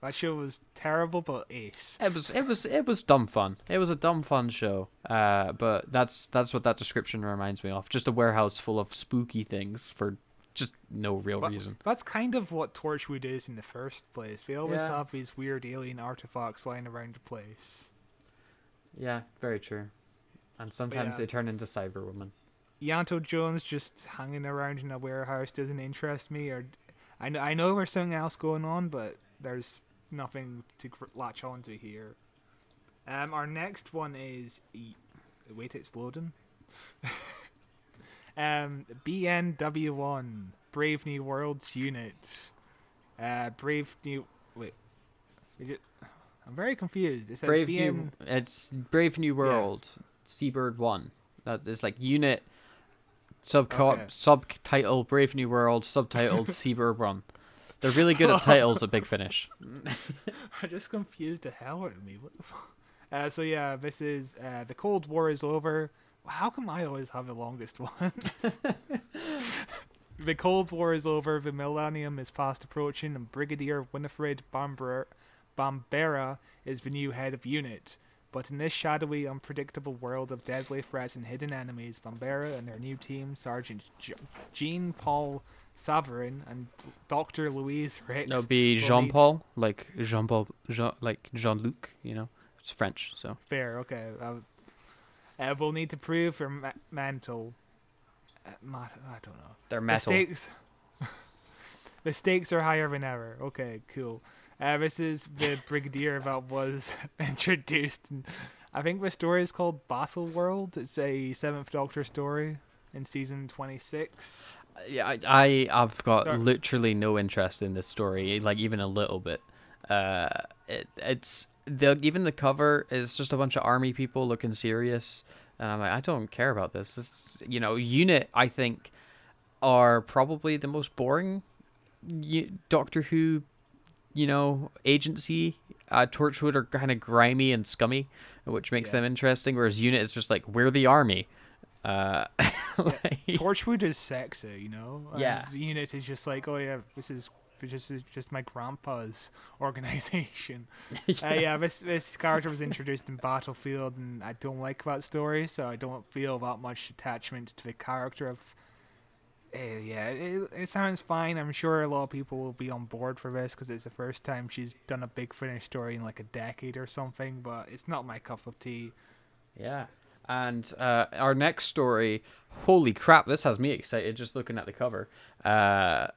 That show was terrible, but ace. It was it was it was dumb fun. It was a dumb fun show. Uh, but that's that's what that description reminds me of. Just a warehouse full of spooky things for just no real But- reason. That's kind of what Torchwood is in the first place. They always Yeah. have these weird alien artifacts lying around the place. Yeah, very true. And sometimes yeah. they turn into Cyberwoman. Ianto Jones just hanging around in a warehouse doesn't interest me. Or I know, I know there's something else going on, but there's nothing to latch onto here. Um, our next one is e- wait, it's loading. um, BNW1 Brave New Worlds Unit. Uh, Brave New wait, it- I'm very confused. It says Brave BN. New, it's Brave New World, Seabird One. That is like unit, subco- Okay. subtitle Brave New World, subtitled Seabird One. They're really good at titles at Big Finish. I just confused the hell out of me. What the fuck? Uh, so yeah, this is uh, the Cold War is over. How come I always have the longest ones? the Cold War is over. The millennium is fast approaching, and Brigadier Winifred Bamber- Bambera is the new head of unit. But in this shadowy, unpredictable world of deadly threats and hidden enemies, Bambera and their new team, Sergeant Je- Jean Paul Savarin and Doctor Louise Ricks, would be Jean Paul, like Jean Paul, Jean, like Jean Luc. You know, it's French, so Fair, okay. Uh, uh, we'll need to prove their ma- mantle. Uh, ma- I don't know. they're The metal. stakes. the stakes are higher than ever. Okay, cool. Uh, this is the brigadier that was introduced. In, I think the story is called Battle World. It's a Seventh Doctor story in season twenty six. Yeah, I, I I've got Sorry. literally no interest in this story, like even a little bit. Uh, it, it's the even the cover is just a bunch of army people looking serious, and I'm like, I don't care about this. This, you know, unit I think are probably the most boring Doctor Who, you know, agency. Uh, Torchwood are kind of grimy and scummy, which makes Yeah. them interesting. Whereas unit is just like we're the army. Uh, like- Torchwood is sexy, you know. And Yeah. Unit is just like, oh yeah, this is is just my grandpa's organization. Uh, yeah, this this character was introduced in Battlefield, and I don't like that story, so I don't feel that much attachment to the character of. Uh, yeah, it, it sounds fine. I'm sure a lot of people will be on board for this because it's the first time she's done a big finish story in like a decade or something. But it's not my cup of tea. Yeah. And uh, our next story, holy crap, this has me excited just looking at the cover. Uh,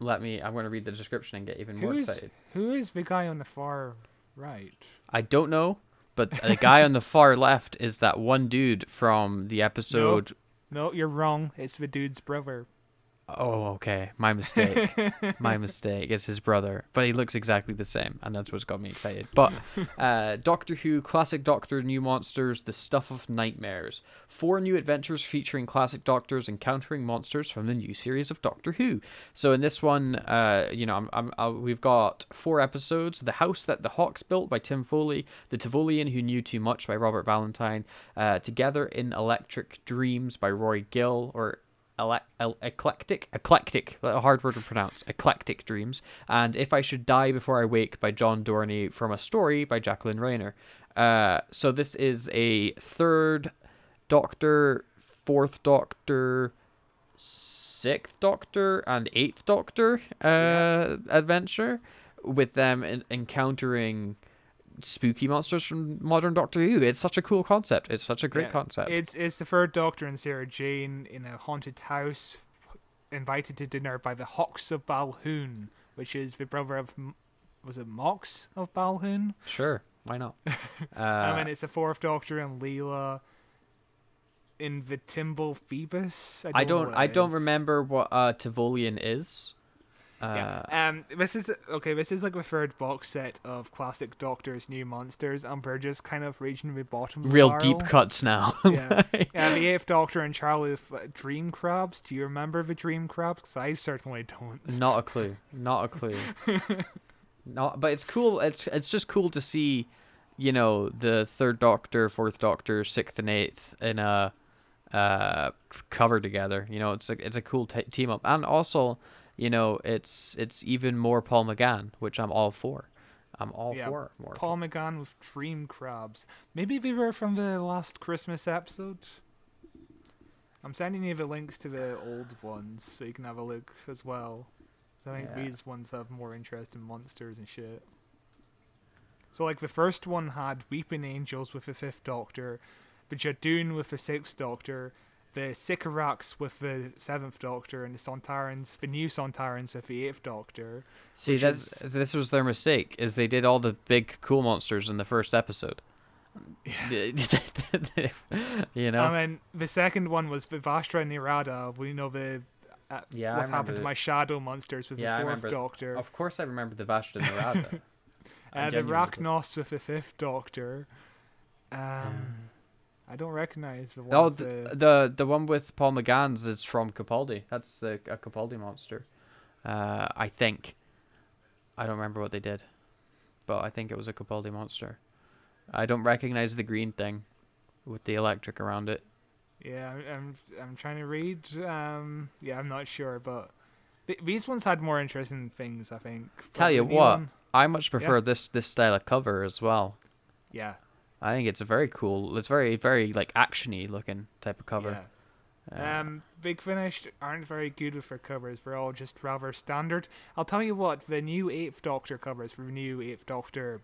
let me, I'm going to read the description and get even more Who is excited. who is the guy on the far right? I don't know, but the guy on the far left is that one dude from the episode. No, you're wrong. It's the dude's brother. Oh, okay. My mistake. My mistake. It's his brother, but he looks exactly the same, and that's what's got me excited. But uh, Doctor Who, Classic Doctor, New Monsters, The Stuff of Nightmares. Four new adventures featuring classic doctors encountering monsters from the new series of Doctor Who. So in this one, uh, you know, I'm, I'm, i we've got four episodes: The House That the Hawks Built by Tim Foley, The Tivolian Who Knew Too Much by Robert Valentine, uh, Together in Electric Dreams by Roy Gill, or ele- el- eclectic, eclectic, a hard word to pronounce, eclectic dreams, and If I Should Die Before I Wake by John Dorney from a story by Jacqueline Rayner. Uh, so this is a third Doctor, fourth Doctor, sixth Doctor, and eighth Doctor uh, Yeah. adventure with them en- encountering spooky monsters from modern Doctor Who. It's such a cool concept. It's such a great Yeah, concept. It's it's the third Doctor and Sarah Jane in a haunted house, invited to dinner by the Hawks of Balhoon, which is the brother of was it Moxx of Balhoon? Sure, why not? Uh, I mean, it's the fourth Doctor and Leela in the Timble Phoebus. I know don't. I don't remember what uh, Tivolian is. Uh, Yeah. Um. This is okay. This is like the third box set of classic Doctors, new monsters, and we're just kind of reaching the bottom. The real deep cuts now. Yeah. Yeah, the Eighth Doctor and Charley with uh, Dream Crabs. Do you remember the Dream Crabs? 'Cause I certainly don't. not a clue. Not a clue. not. But it's cool. It's it's just cool to see, you know, the third Doctor, fourth Doctor, sixth and eighth in a uh cover together. You know, it's a it's a cool t- team up, and also, you know, it's it's even more Paul McGann, which I'm all for. I'm all Yeah, for more. Paul McGann with Dream Crabs. Maybe we were from the last Christmas episode. I'm sending you the links to the old ones so you can have a look as well. 'Cause I think Yeah. these ones have more interest in monsters and shit. So like the first one had Weeping Angels with the Fifth Doctor, the Judoon with the Sixth Doctor, the Sycorax with the Seventh Doctor, and the Sontarans, the new Sontarans with the Eighth Doctor. See, that's this was their mistake. Is they did all the big cool monsters in the first episode. you know. I mean, the second one was Vivastra and Nerada. We know the uh, Yeah, what happened to my shadow monsters with Yeah, the fourth Doctor. of course, I remember the Vashta Nerada. I uh, the. Racnoss with the fifth Doctor. Um, I don't recognize the one. Oh, with the, the, the the one with Paul McGann's is from Capaldi. That's a, a Capaldi monster. Uh, I think. I don't remember what they did, but I think it was a Capaldi monster. I don't recognize the green thing, with the electric around it. yeah, I'm, I'm I'm trying to read. Um, yeah, I'm not sure, but th- these ones had more interesting things. I think. Tell you what, one- I much prefer this this style of cover as well. yeah, I think it's a very cool. It's very very like actiony looking type of cover. yeah. Uh, Um, Big Finish aren't very good with their covers. They're all just rather standard. I'll tell you what, the new Eighth Doctor covers for the new Eighth Doctor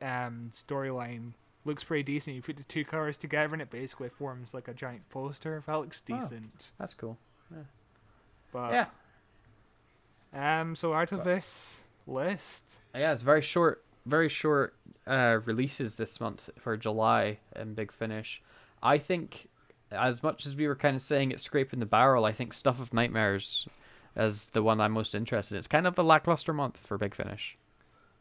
um storyline looks pretty decent. You put the two covers together and it basically forms like a giant poster. That looks decent. Oh. decent. that's cool. Yeah. But yeah, um, so out of But- this list, yeah. It's very short, very short uh, releases this month for July and Big Finish. I think, as much as we were kind of saying it's scraping the barrel, I think Stuff of Nightmares is the one I'm most interested in. It's kind of a lackluster month for Big Finish.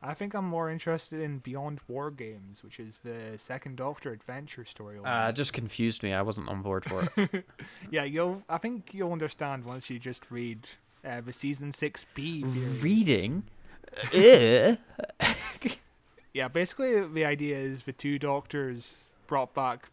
I think I'm more interested in Beyond War Games, which is the second Doctor adventure story. Uh, it just confused me. I wasn't on board for it. yeah, you'll. I think you'll understand once you just read uh, the season six B. Reading. Yeah, basically the idea is the two doctors brought back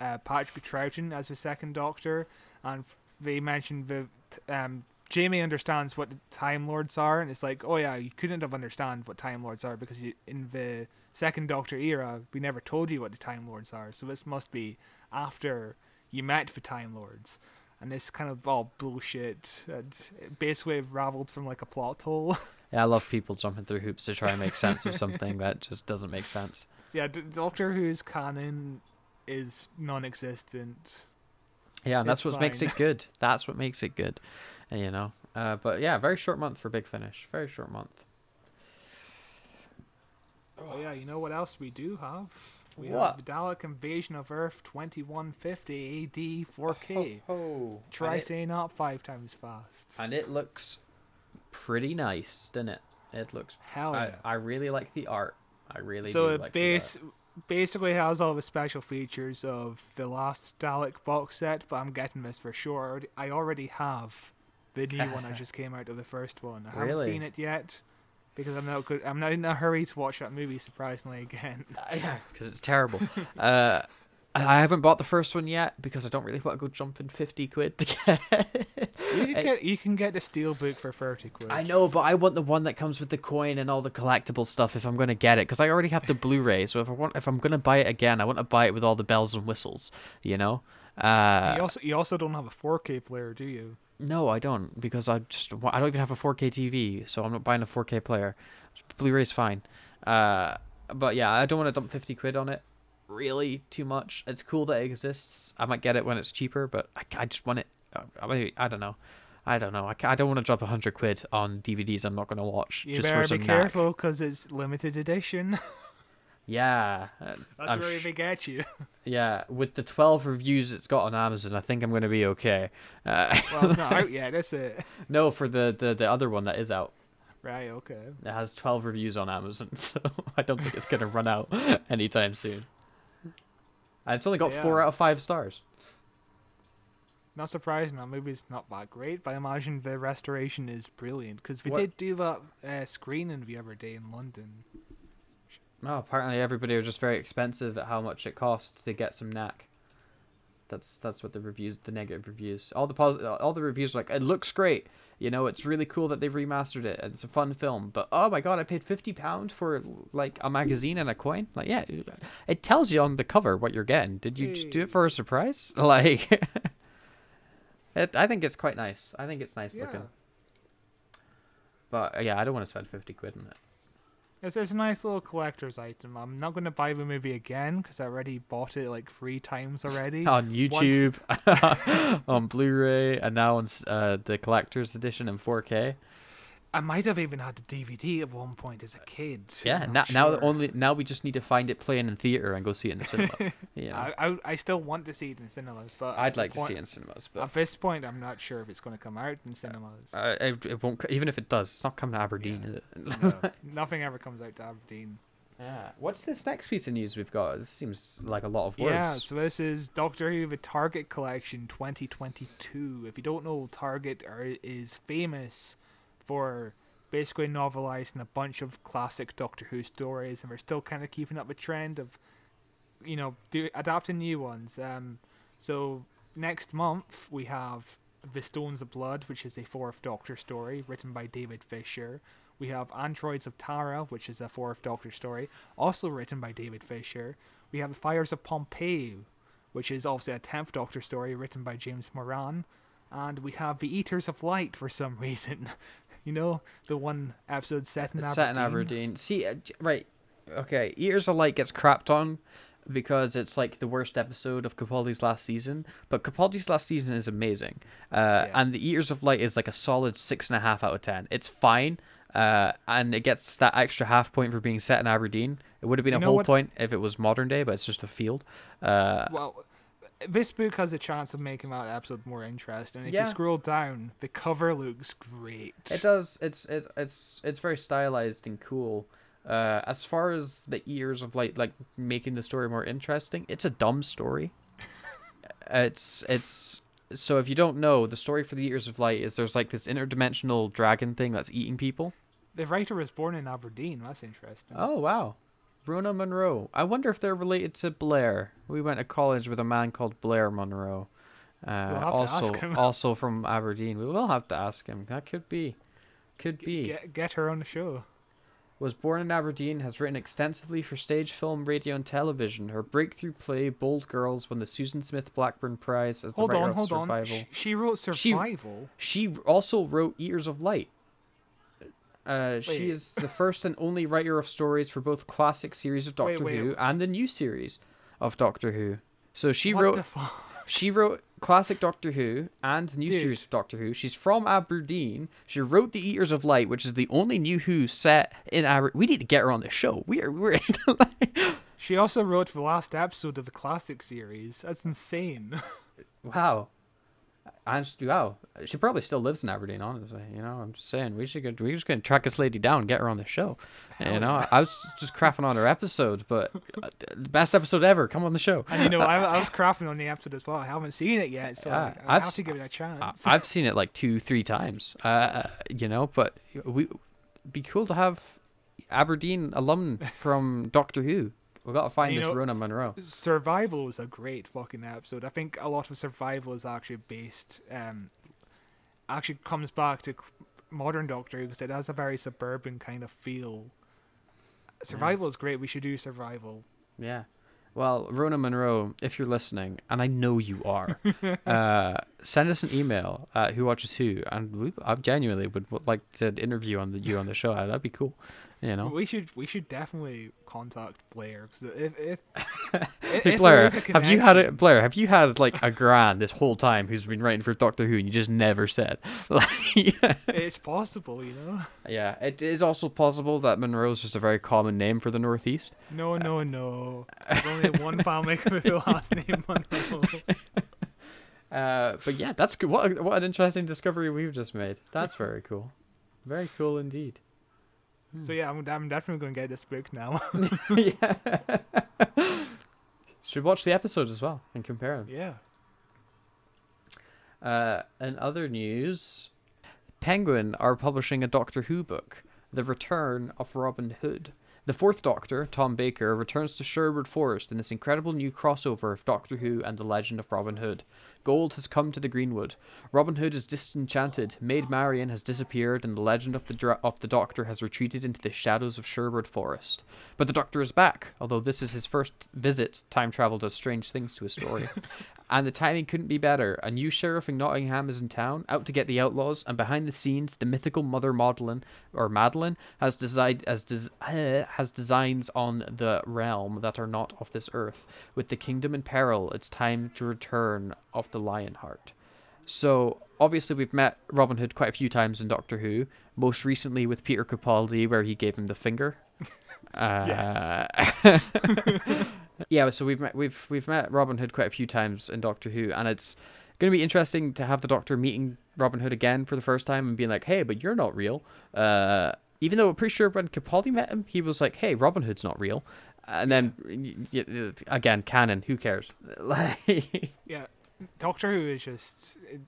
uh, Patrick Troughton as the second Doctor, and they mentioned the um, Jamie understands what the Time Lords are, and it's like, oh yeah, you couldn't have understand what Time Lords are because you, in the second Doctor era, we never told you what the Time Lords are. So this must be after you met the Time Lords, and this kind of all bullshit. And basically raveled from like a plot hole. Yeah, I love people jumping through hoops to try and make sense of something that just doesn't make sense. yeah, D- Doctor Who's canon is non-existent. Yeah, and that's It's what makes it good. That's what makes it good. uh, You know. Uh, but yeah, very short month for Big Finish. Very short month. Oh yeah, you know what else we do have? We What? have Dalek Invasion of Earth 2150 AD 4K. Oh, Try and it, saying that five times fast. and it looks pretty nice, doesn't it? It looks. Hell I, yeah. I really like the art. I really so do it like base basically has all the special features of the last Dalek box set, but I'm getting this for sure. I already- have the new one. I just came out of the first one. I haven't seen it yet because I'm not good. I'm not in a hurry to watch that movie. Surprisingly, again. Yeah, because it's terrible. uh, I haven't bought the first one yet because I don't really want to go jumping fifty quid to get. You can get you can get the steelbook for thirty quid. I know, but I want the one that comes with the coin and all the collectible stuff if I'm gonna get it, because I already have the Blu-ray. So if I want, if I'm gonna buy it again, I want to buy it with all the bells and whistles. You know. Uh, you also you also don't have a 4K player, do you? no, I don't, because I just I don't even have a 4K TV, so I'm not buying a 4K player. Blu-ray's fine. Uh, but yeah, I don't want to dump 50 quid on it. Really, too much. It's cool that it exists. I might get it when it's cheaper, but I, I just want it. uh, I mean, I don't know. I don't know. I, I don't want to drop a 100 quid on DVDs I'm not going to watch You just for better some be careful because it's limited edition. Yeah. uh, That's I'm where sh- they get you. yeah, with the 12 reviews it's got on Amazon, I think I'm going to be okay. Uh, Well, it's not out yet. That's it. no, for the, the, the other one that is out. Right. Okay. It has 12 reviews on Amazon, so I don't think it's going to run out anytime soon. And it's only got 4 out of 5 stars. Not surprising. That movie's not that great, but I imagine the restoration is brilliant because we What- did do that uh, screening the other day in London. Oh, apparently everybody was just very expensive at how much it cost to get some knack. That's that's what the reviews, the negative reviews, all the positive, all the reviews are like it looks great. You know, it's really cool that they've remastered it. and It's a fun film, but oh my god, I paid fifty pound for like a magazine and a coin. Like, yeah, it tells you on the cover what you're getting. Did you just do it for a surprise? Like, it, I think it's quite nice. I think it's nice looking. But yeah, I don't want to spend fifty quid on it. It's, it's a nice little collector's item. I'm not going to buy the movie again because I already bought it like three times already. on YouTube, on Blu-ray, and now on uh, the collector's edition in 4K. I might have even had the DVD at one point as a kid. Yeah, now not now only now we just need to find it playing in theater and go see it in the cinema. yeah, I, I I still want to see it in cinemas, but I'd like to see it in cinemas, but At this point, I'm not sure if it's going to come out in cinemas. uh, it, it won't. Even if it does, it's not coming to Aberdeen, is it? no, nothing ever comes out to Aberdeen. yeah. What's this next piece of news we've got? This seems like a lot of words. Yeah, so this is Doctor Who the Target Collection 2022. If you don't know, Target are, is famous for basically novelizing a bunch of classic Doctor Who stories, and we're still kind of keeping up the trend of, you know, do adapting new ones. Um, so next month we have The Stones of Blood, which is a fourth Doctor story written by David Fisher. We have Androids of Tara, which is a fourth Doctor story, also written by David Fisher. We have Fires of Pompeii, which is obviously a 10th Doctor story written by James Moran. And we have The Eaters of Light for some reason. You know, the one episode set in Aberdeen. set in Aberdeen. See, uh, right, okay. Eaters of Light gets crapped on because it's like the worst episode of Capaldi's last season. But Capaldi's last season is amazing, uh, Yeah. and the Eaters of Light is like a solid six and a half out of ten. It's fine, uh, and it gets that extra half point for being set in Aberdeen. It would have been You a whole what- point if it was modern day, but it's just a field. Uh, Well, this book has a chance of making that episode more interesting. If Yeah. you scroll down, the cover looks great. It does. It's it's it's it's very stylized and cool. Uh, as far as the ears of like like making the story more interesting, it's a dumb story. it's it's so if you don't know, the story for the Eaters of Light is there's like this interdimensional dragon thing that's eating people. The writer was born in Aberdeen. That's interesting. Oh wow, Rona Munro. I wonder if they're related to Blair. We went to college with a man called Blair Monroe. Uh, We'll have to also ask him. also from Aberdeen. We will have to ask him. That could be, could be. Get, get her on the show. was born in Aberdeen, has written extensively for stage, film, radio, and television. Her breakthrough play, Bold Girls, won the Susan Smith Blackburn Prize as the Hold writer on, of hold on. Survival. Sh- She wrote She- Survival. She also wrote Eaters of Light. Uh, she is the first and only writer of stories for both classic series of Doctor wait. Who and the new series of Doctor Who. So she what wrote She wrote classic Doctor Who and new Dude. series of Doctor Who. She's from Aberdeen. She wrote The Eaters of Light, which is the only new Who set in Aberdeen. We need to get her on the show. We are we're She also wrote the last episode of the classic series. That's insane. wow. And she- wow, she probably still lives in Aberdeen. Honestly, you know, I'm just saying we should go, we just gonna track this lady down, and get her on the show. you know, I was just crapping on her episode, but uh, the best episode ever. Come on the show. And you know, I, I was crapping on the episode as well. I haven't seen it yet, so Yeah, I I've have to give it a chance. I, I've seen it like two, three times. Uh, you know, but we be cool to have Aberdeen alum from Doctor Who. We've got to find You this know- Rona Munro. Survival was a great fucking episode. I think a lot of Survival is actually based, um, actually comes back to modern Doctor Who because it has a very suburban kind of feel. Survival is great. We should do Survival. Yeah. Well, Rona Munro, if you're listening, and I know you are, uh, send us an email at Who Watches Who, and we, I genuinely would, would like to interview on the, you on the show. That'd be cool. You know, We should we should definitely contact Blair because if if, Hey, if Blair, a have you had connection- it? Blair, have you had like a grand this whole time who's been writing for Doctor Who and you just never said? Like, It's possible, you know. yeah, it is also possible that Monroe is just a very common name for the Northeast. No, no, no. There's only one family with the last name Monroe. Uh, but yeah, that's good. What what an interesting discovery we've just made. That's very cool. Very cool indeed. So yeah, I'm, I'm definitely going to get this book now. yeah. Should watch the episode as well and compare them. yeah. Uh, in other news, Penguin are publishing a Doctor Who book, The Return of Robin Hood. The fourth Doctor, Tom Baker, returns to Sherwood Forest in this incredible new crossover of Doctor Who and the legend of Robin Hood. Gold has come to the Greenwood. Robin Hood is disenchanted. Maid Marian has disappeared, and the legend of the dra- of the Doctor has retreated into the shadows of Sherwood Forest. But the Doctor is back, although this is his first visit. Time travel does strange things to a story. and the timing couldn't be better. A new sheriff in Nottingham is in town, out to get the outlaws, and behind the scenes, the mythical Mother Madeline or Madeline has designed as des- uh, has designs on the realm that are not of this earth. With the kingdom in peril, it's time to return of the Lionheart. So obviously we've met Robin Hood quite a few times in Doctor Who. Most recently with Peter Capaldi, where he gave him the finger. Uh, yeah, so we've met we've we've met Robin Hood quite a few times in Doctor Who, and it's going to be interesting to have the Doctor meeting Robin Hood again for the first time and being like, "Hey, but you're not real." Uh, even though I'm pretty sure when Capaldi met him, he was like, "Hey, Robin Hood's not real," and then again, canon. Who cares? like, Yeah. Doctor Who is just. It,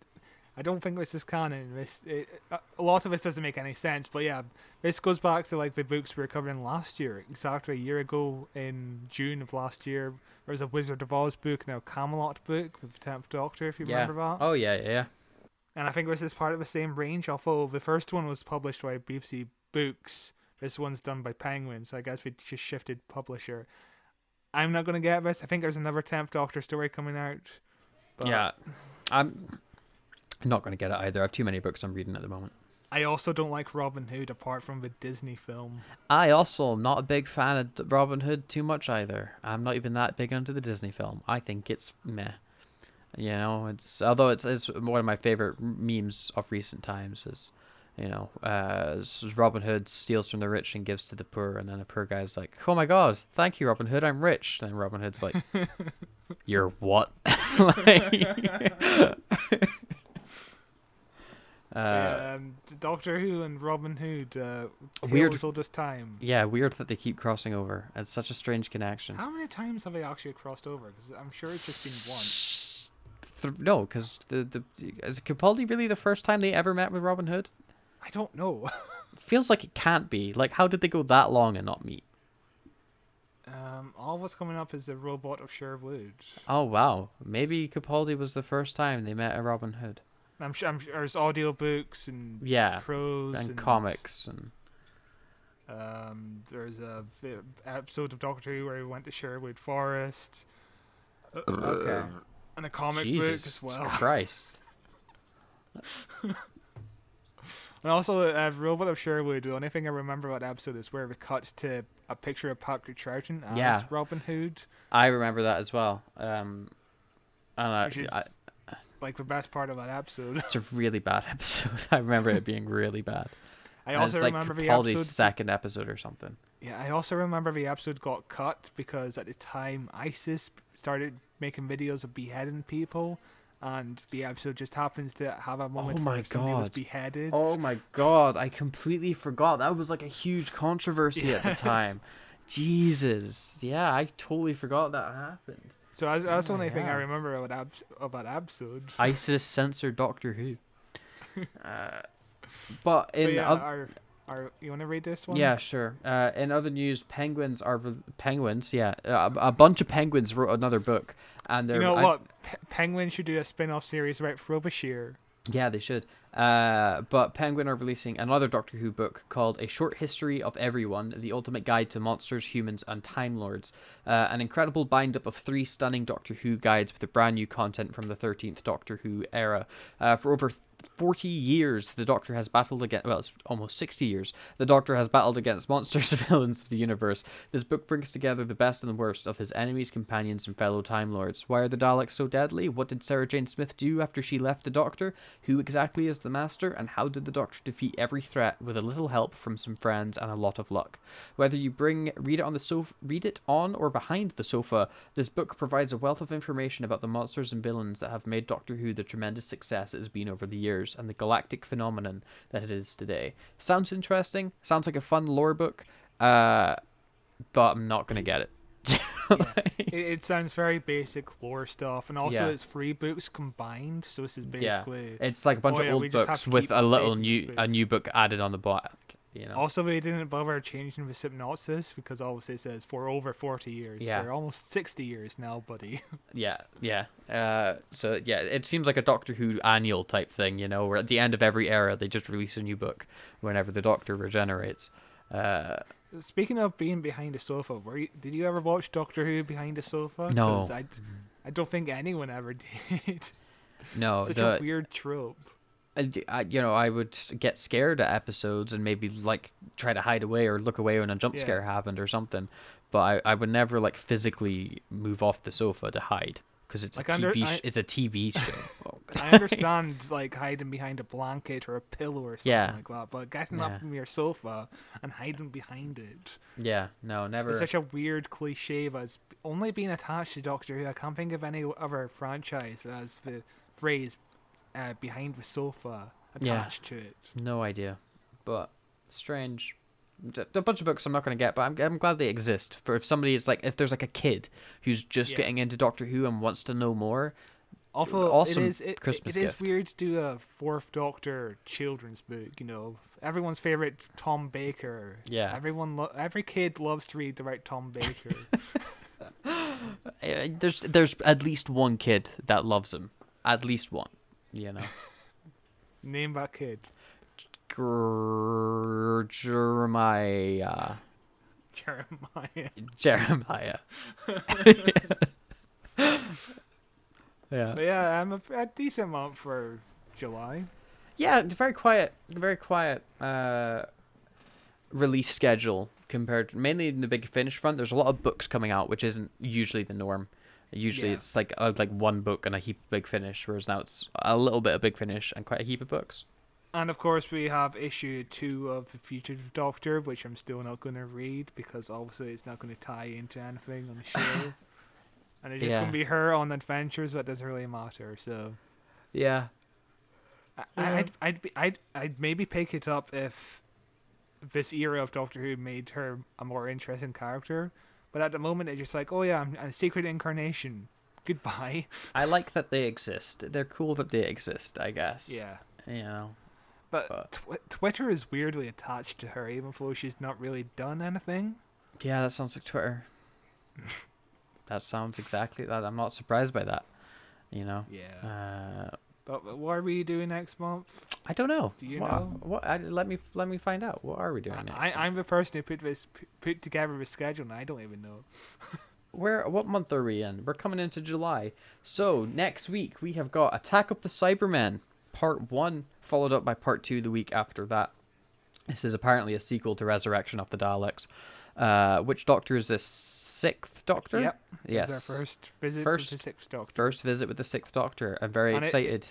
I don't think this is canon. This it, a- lot of this doesn't make any sense, but yeah, this goes back to like the books we were covering last year. Exactly a year ago in June of last year, there was a Wizard of Oz book, now Camelot book with the Tenth Doctor, if you yeah. remember that. Oh yeah, yeah, yeah. And I think this is part of the same range. Although the first one was published by BBC Books, this one's done by Penguin. So I guess we just shifted publisher. I'm not gonna get this. I think there's another Tenth Doctor story coming out. But yeah. I'm not going to get it either. I have too many books I'm reading at the moment. I also don't like Robin Hood apart from the Disney film. I also am not a big fan of Robin Hood too much either. I'm not even that big onto the Disney film. I think it's meh. You know, it's although it's, it's one of my favorite memes of recent times is, you know, uh, Robin Hood steals from the rich and gives to the poor, and then the poor guy's like, "Oh my God, thank you, Robin Hood, I'm rich." And then Robin Hood's like, "You're what?" like, uh, yeah, um, Doctor Who and Robin Hood. Uh, Weird- old as time. yeah, weird that they keep crossing over. It's such a strange connection. How many times have they actually crossed over? Because I'm sure it's just been once. Th- no, because the the is Capaldi really the first time they ever met with Robin Hood? I don't know. Feels like it can't be. Like, how did they go that long and not meet? um, all what's coming up is the robot of Sherwood. Oh wow, maybe Capaldi was the first time they met a Robin Hood. I'm sure, I'm sure there's audiobooks and Yeah, prose and comics and Um, there's a vi- episode of Doctor Who where he went to Sherwood Forest. Uh, okay. And a comic Jesus book as well. Christ. And also, uh, Robot of Sherwood. The only thing I remember about that episode is where we cut to a picture of Patrick Troughton as Yeah. Robin Hood. I remember that as well. Um, And which is I, like the best part of that episode. it's a really bad episode. I remember it being really bad. I And also it's like remember the Capaldi's episode. second episode or something. Yeah, I also remember the episode got cut because at the time ISIS started making videos of beheading people, and the episode just happens to have a moment Oh my where somebody was beheaded. Oh my god, I completely forgot. That was like a huge controversy at the time. Jesus. Yeah, I totally forgot that happened. So that's, that's the Oh, only thing I remember about abs- about episode. ISIS censored Doctor Who. Uh, but But in yeah, oth- our, our, you want to read this one? yeah, sure. Uh, in other news, penguins are penguins. Yeah, uh, a, a bunch of penguins wrote another book, and they're You know I- what? P- Penguin should do a spin-off series about Frobisher. Yeah, they should. Uh, but Penguin are releasing another Doctor Who book called A Short History of Everyone The Ultimate Guide to Monsters, Humans, and Time Lords. Uh, an incredible bind up of three stunning Doctor Who guides with brand new content from the 13th Doctor Who era. Uh, for over 40 years, the Doctor has battled against, well, it's almost 60 years, the Doctor has battled against monsters and villains of the universe. This book brings together the best and the worst of his enemies, companions, and fellow Time Lords. Why are the Daleks so deadly? What did Sarah Jane Smith do after she left the Doctor? Who exactly is the Master? And how did the Doctor defeat every threat with a little help from some friends and a lot of luck? Whether you bring read it on the sofa, read it on or behind the sofa, this book provides a wealth of information about the monsters and villains that have made Doctor Who the tremendous success it has been over the years and the galactic phenomenon that it is today. Sounds interesting. Sounds like a fun lore book. Uh, but I'm not gonna get it. it, it sounds very basic lore stuff, and also Yeah. it's three books combined. So this is Yeah. basically. It's like a bunch Oh, of yeah, old books with a little new this a new book added on the back. You know. Also, they didn't bother changing the synopsis because obviously it says for over 40 years. Yeah. For almost 60 years now, buddy. Yeah, yeah. Uh, so yeah, it seems like a Doctor Who annual type thing, you know, where at the end of every era they just release a new book whenever the Doctor regenerates. Uh, Speaking of being behind a sofa, were you, did you ever watch Doctor Who behind a sofa? No, I, I don't think anyone ever did. no, Such the a weird trope. I, you know I would get scared at episodes and maybe like try to hide away or look away when a jump Yeah. scare happened or something, but I, I would never like physically move off the sofa to hide because it's Like, a under- TV I- it's a TV show. I understand like hiding behind a blanket or a pillow or something Yeah. like that, but getting Yeah. up from your sofa and hiding behind it. yeah, no, never. It's such a weird cliche as only being attached to Doctor Who. I can't think of any other franchise that has the phrase uh, behind the sofa Yeah. attached to it. No idea, but strange. A bunch of books I'm not going to get, but I'm, I'm glad they exist. For if somebody is like, if there's like a kid who's just Yeah. getting into Doctor Who and wants to know more, Also, Awesome it is it, Christmas it is gift. weird to do a Fourth Doctor children's book. You know, everyone's favorite Tom Baker. Yeah. Everyone, lo- every kid loves to read about Tom Baker. uh, there's there's at least one kid that loves him, at least one. You know, Name that kid. Jeremiah, Jeremiah. Jeremiah. yeah. But yeah, I'm a, a decent month for July. Yeah, it's very quiet, very quiet uh, release schedule compared mainly in the big finish front. There's a lot of books coming out, which isn't usually the norm. Usually Yeah. it's like uh, like one book and a heap of big finish, whereas now it's a little bit of big finish and quite a heap of books. And of course, we have issue two of the Fugitive Doctor, which I'm still not going to read because obviously it's not going to tie into anything on the show. and it's just Yeah. going to be her on adventures, but it doesn't really matter. So Yeah. I, Yeah. I'd, I'd, be, I'd, I'd maybe pick it up if this era of Doctor Who made her a more interesting character. But at the moment, it's just like, oh yeah, I'm, I'm a secret incarnation. Goodbye. I like that they exist. They're cool that they exist, I guess. Yeah. You know. But But- tw- Twitter is weirdly attached to her, even though she's not really done anything. Yeah, that sounds like Twitter. that sounds exactly that. I'm not surprised by that. You know. Yeah. Uh, But are we doing next month? I don't know. Do you what, know? What? I, let me let me find out. What are we doing I, next? I, I'm the person who put this put together the schedule, and I don't even know. Where? What month are we in? We're coming into July. So next week we have got Attack of the Cybermen, part one, followed up by part two the week after that. This is apparently a sequel to Resurrection of the Daleks. Uh, which Doctor is this? Sixth Doctor. Yep. Yes. Our first visit First- to the Sixth Doctor. First visit with the Sixth Doctor. I'm very And it- excited.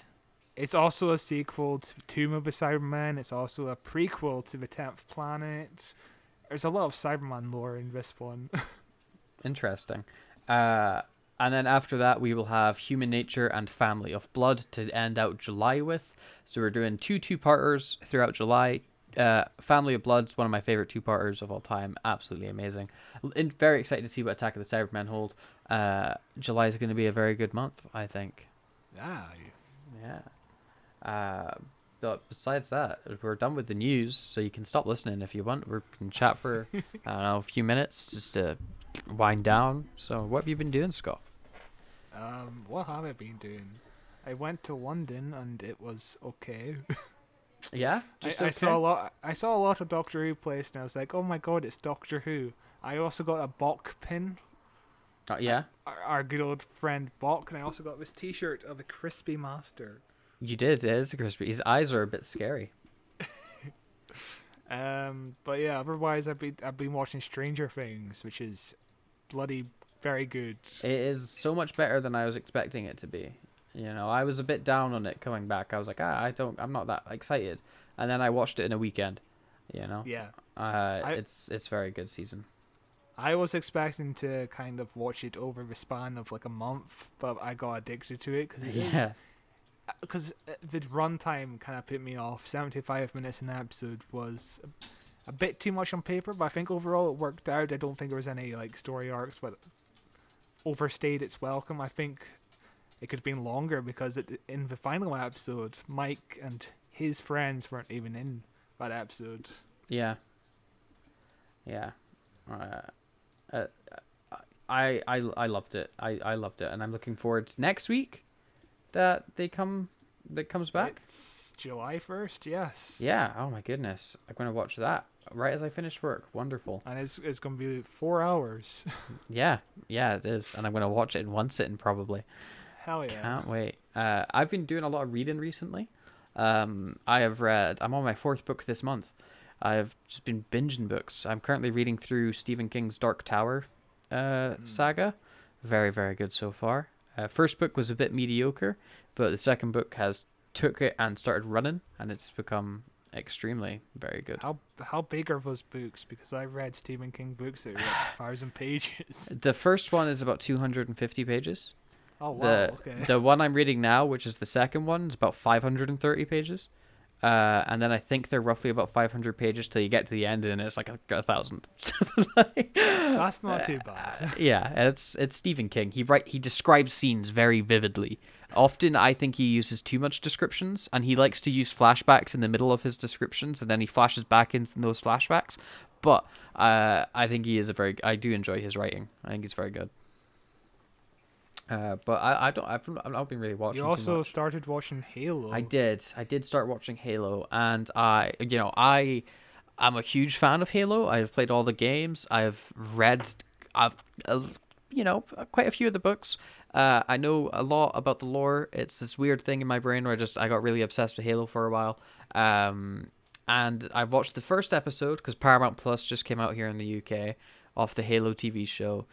It's also a sequel to Tomb of the Cybermen. It's also a prequel to the Tenth Planet. There's a lot of Cyberman lore in this one. Interesting. Uh, and then after that, we will have Human Nature and Family of Blood to end out July with. So we're doing two two-parters throughout July. Uh, Family of Blood's one of my favorite two-parters of all time. Absolutely amazing. And very excited to see what Attack of the Cybermen hold. Uh, July is going to be a very good month, I think. ah, Yeah. Uh, but besides that, we're done with the news, so you can stop listening if you want. We can chat for I don't know a few minutes just to wind down. So, what have you been doing, Scott? um, what have I been doing? I went to London and it was okay. Yeah, I, just I okay. saw a lot. I saw a lot of Doctor Who placed, and I was like, "Oh my god, it's Doctor Who!" I also got a Bok pin, Uh, yeah, our, our good old friend Bok, and I also got this T-shirt of a Crispy Master. You did. It is a crispy. His eyes are a bit scary. Um, but yeah, otherwise I've been I've been watching Stranger Things, which is bloody very good. It is so much better than I was expecting it to be. You know, I was a bit down on it coming back. I was like, ah, I don't, I'm not that excited. And then I watched it in a weekend. You know, Yeah, uh, I- it's it's very good season. I was expecting to kind of watch it over the span of like a month, but I got addicted to it because Yeah, because the runtime kind of put me off. Seventy-five minutes an episode was a, a bit too much on paper, but I think overall it worked out. I don't think there was any like story arcs, but overstayed its welcome. I think it could have been longer because it, in the final episode, Mike and his friends weren't even in that episode. yeah, yeah. Uh, uh, I I I loved it. I I loved it, and I'm looking forward to next week that they come that comes back. It's July first, yes. Yeah. Oh my goodness, I'm gonna watch that right as I finish work. Wonderful. And it's it's gonna be four hours. Yeah, yeah, it is, and I'm gonna watch it in one sitting probably. Hell yeah. Can't wait. Uh, I've been doing a lot of reading recently. Um, I have read. I'm on my fourth book this month. I've just been binging books. I'm currently reading through Stephen King's Dark Tower uh, saga. Very, very good so far. Uh, first book was a bit mediocre, but the second book has took it and started running, and it's become extremely very good. How how big are those books? Because I read Stephen King books that are like a thousand pages. The first one is about 250 pages. Oh wow. the okay. the one I'm reading now, which is the second one, is about 530 pages. Uh, and then I think they're roughly about 500 pages till you get to the end, and then it's like a, a thousand. That's not too bad. yeah, it's it's Stephen King. He write he describes scenes very vividly. Often, I think he uses too much descriptions, and he likes to use flashbacks in the middle of his descriptions, and then he flashes back into those flashbacks. But uh, I think he is a very. I do enjoy his writing. I think he's very good. Uh, but I, I don't I've, I've not been really watching. You also started watching Halo. I did. I did start watching Halo, and I, you know, I, I'm a huge fan of Halo. I've played all the games. I've read, I've, uh, you know, quite a few of the books. Uh, I know a lot about the lore. It's this weird thing in my brain where I just I got really obsessed with Halo for a while. Um, and I've watched the first episode because Paramount Plus just came out here in the UK off the Halo TV show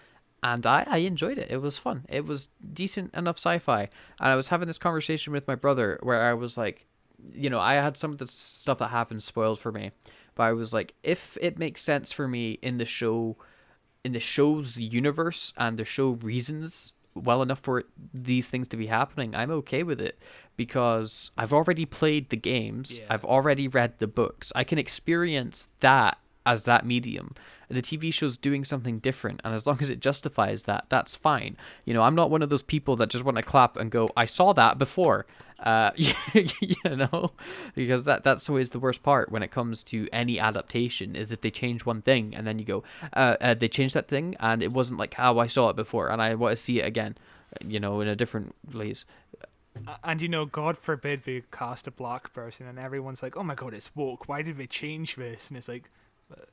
and I, I enjoyed it. It was fun. It was decent enough sci-fi. And I was having this conversation with my brother where I was like, you know, I had some of the stuff that happened spoiled for me, but I was like, if it makes sense for me in the show, in the show's universe and the show reasons well enough for these things to be happening, I'm okay with it because I've already played the games. Yeah. I've already read the books. I can experience that as that medium. The TV show's doing something different, and as long as it justifies that, that's fine. You know, I'm not one of those people that just want to clap and go, "I saw that before," uh, you know, because that that's always the worst part when it comes to any adaptation is if they change one thing and then you go, uh, uh, "They changed that thing," and it wasn't like how I saw it before, and I want to see it again, you know, in a different place. And you know, God forbid they cast a black person, and everyone's like, "Oh my God, it's woke. Why did they change this?" And it's like,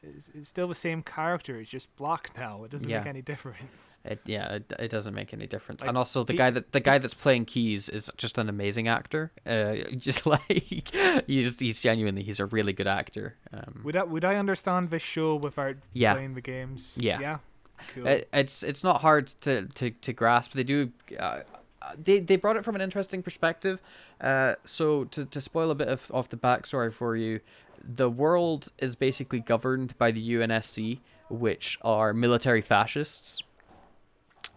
it's, it's still the same character. It's just black now. It doesn't Yeah. make any difference. It yeah, it, it doesn't make any difference. Like, and also the he- guy that the guy that's playing Keyes is just an amazing actor. Uh, just like he's he's genuinely he's a really good actor. Um, Would I would I understand this show without Yeah. playing the games? Yeah. Yeah. Cool. it, it's it's not hard to to, to grasp. They do. Uh, they, they brought it from an interesting perspective. Uh, so to, to spoil a bit of, of the backstory for you, the world is basically governed by the UNSC, which are military fascists.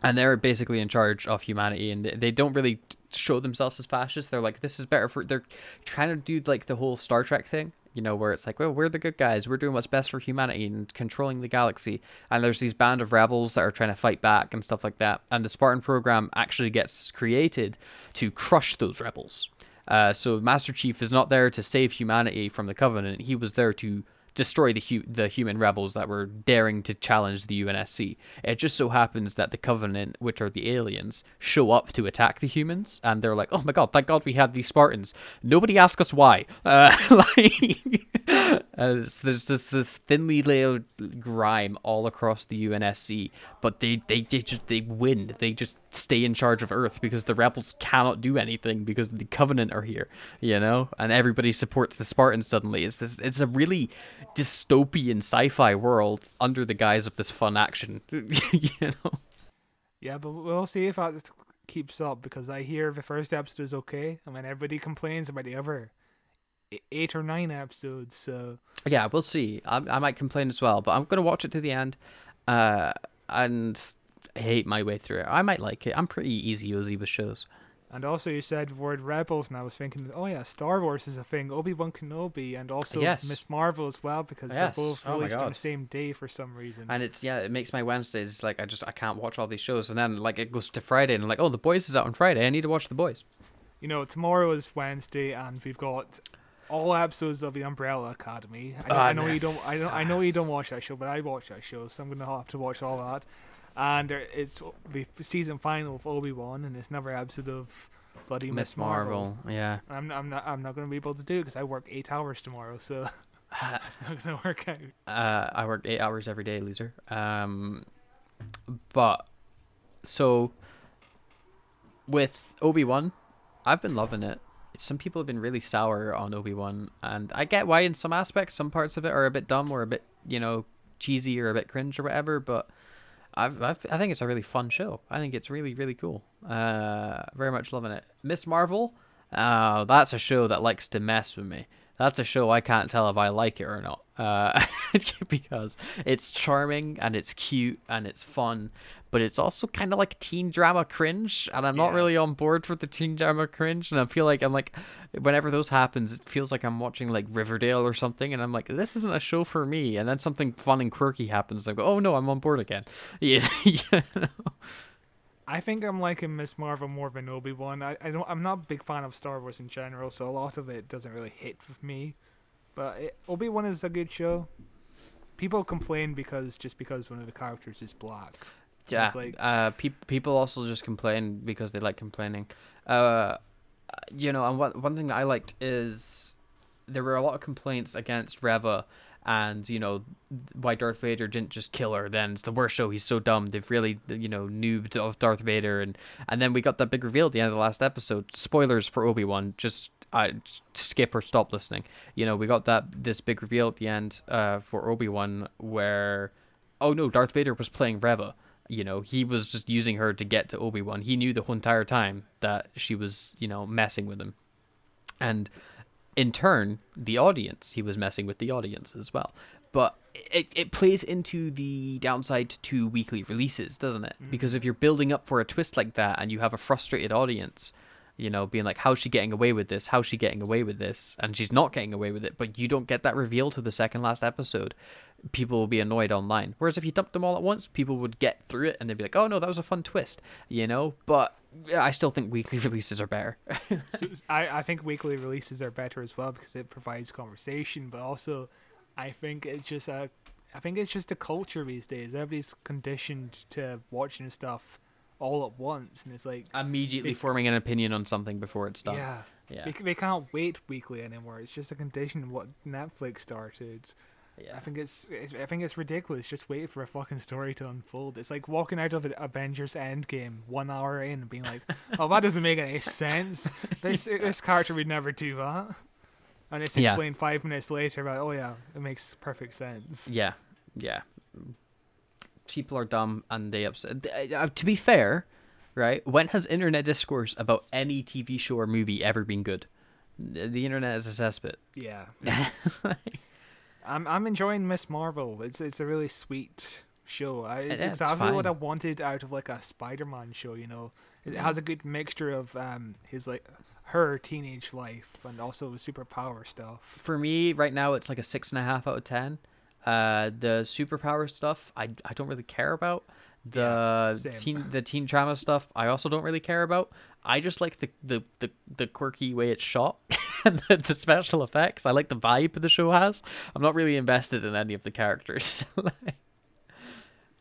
and they're basically in charge of humanity and they, don't really show themselves as fascists. They're like this is better for they're trying to do like the whole star trek thing you know where it's like well we're the good guys. We're doing what's best for humanity and controlling the galaxy. And there's these band of rebels that are trying to fight back and stuff like that. And the spartan program actually gets created to crush those rebels uh, so master chief is not there to save humanity from the covenant he was there to destroy the hu- the human rebels that were daring to challenge the UNSC. It just so happens that the Covenant, which are the aliens, show up to attack the humans, and they're like, "Oh my god, thank God we had these Spartans." Nobody asked us why. Uh, like, uh, there's just this thinly layered grime all across the UNSC, but they they, they just they win. They just stay in charge of Earth because the rebels cannot do anything because the Covenant are here, you know, and everybody supports the Spartans. Suddenly, it's this. It's a really dystopian sci-fi world under the guise of this fun action, you know. Yeah, but we'll see if that keeps up because I hear the first episode is okay, and then everybody complains about the other eight or nine episodes. So Yeah, we'll see. I, I might complain as well, but I'm gonna watch it to the end, uh, and hate my way through it. I might like it. I'm pretty easy Ozzy with shows. And also, you said the word rebels, and I was thinking, oh yeah, Star Wars is a thing. Obi Wan Kenobi, and also Yes. Miss Marvel as well, because Yes. they're both Oh released on the same day for some reason. And it's yeah, it makes my Wednesdays like I just I can't watch all these shows, and then like it goes to Friday, and I'm like, oh, the boys is out on Friday. I need to watch the boys. you know, tomorrow is Wednesday, and we've got all episodes of the Umbrella Academy. I know, Ah, I know no. you don't, I know, I know you don't watch that show, but I watch that show, so I'm gonna have to watch all that. And there, it's the season final of Obi Wan, and it's another episode of bloody Miss Marvel, yeah. I'm, I'm not, I'm not gonna be able to do it because I work eight hours tomorrow, so it's not gonna work out. Uh, I work eight hours every day, loser. Um, but so with Obi Wan, I've been loving it. Some people have been really sour on Obi Wan, and I get why in some aspects, some parts of it are a bit dumb or a bit, you know, cheesy or a bit cringe or whatever. But I've, I've I think it's a really fun show. I think it's really really cool. Uh, very much loving it. Miss Marvel, uh, that's a show that likes to mess with me. That's a show I can't tell if I like it or not. Uh, because it's charming and it's cute and it's fun, but it's also kind of like teen drama cringe, and I'm not really on board for the teen drama cringe. And I feel like I'm like, whenever those happens, it feels like I'm watching like Riverdale or something, and I'm like, this isn't a show for me. And then something fun and quirky happens, and I go, oh no, I'm on board again. Yeah, you know? I think I'm liking Miss Marvel more than Obi Wan. I, I don't I'm not a big fan of Star Wars in general, so a lot of it doesn't really hit with me. But Obi Wan is a good show. People complain because just because one of the characters is black. Yeah. it's like- uh, peop people also just complain because they like complaining. Uh, you know, and one one thing that I liked is there were a lot of complaints against Reva, and you know why Darth Vader didn't just kill her. Then it's the worst show. He's so dumb. They've really you know noobed of Darth Vader, and and then we got that big reveal at the end of the last episode. Spoilers for Obi Wan. Just I skip or stop listening. You know, we got that this big reveal at the end uh, for Obi Wan where oh no, Darth Vader was playing Reva. You know, he was just using her to get to Obi Wan. He knew the whole entire time that she was, you know, messing with him. And in turn, the audience, he was messing with the audience as well. But it, it plays into the downside to weekly releases, doesn't it? Mm-hmm. Because if you're building up for a twist like that and you have a frustrated audience, you know, being like, how's she getting away with this? How's she getting away with this? And she's not getting away with it, but you don't get that reveal to the second last episode. People will be annoyed online. Whereas if you dumped them all at once, people would get through it and they'd be like, oh no, that was a fun twist, you know? But I still think weekly releases are better. so I, I think weekly releases are better as well because it provides conversation, but also I think it's just a I think it's just a culture these days. Everybody's conditioned to watching stuff all at once, and it's like Immediately Big- forming an opinion on something before it's done. yeah, Yeah. They, they can't wait weekly anymore. It's just a condition of what Netflix started. Yeah. I think it's, it's I think it's ridiculous. Just waiting for a fucking story to unfold. It's like walking out of an Avengers Endgame one hour in and being like, "Oh, that doesn't make any sense. This this character would never do that." And it's Yeah. explained five minutes later about, "Oh yeah, it makes perfect sense." Yeah, yeah. People are dumb and they upset. Uh, to be fair, right? When has internet discourse about any TV show or movie ever been good? The internet is a cesspit. Yeah. I'm I'm enjoying Miss Marvel. It's it's a really sweet show. I, it's Yeah, it's exactly what I wanted out of like a Spider-Man show. You know, it has a good mixture of um his like her teenage life and also the superpower stuff. For me, right now, it's like a six and a half out of ten. Uh, the superpower stuff, I, I don't really care about. The same. teen the teen drama stuff, I also don't really care about. I just like the the, the, the quirky way it's shot and the, the special effects. I like the vibe the show has. I'm not really invested in any of the characters.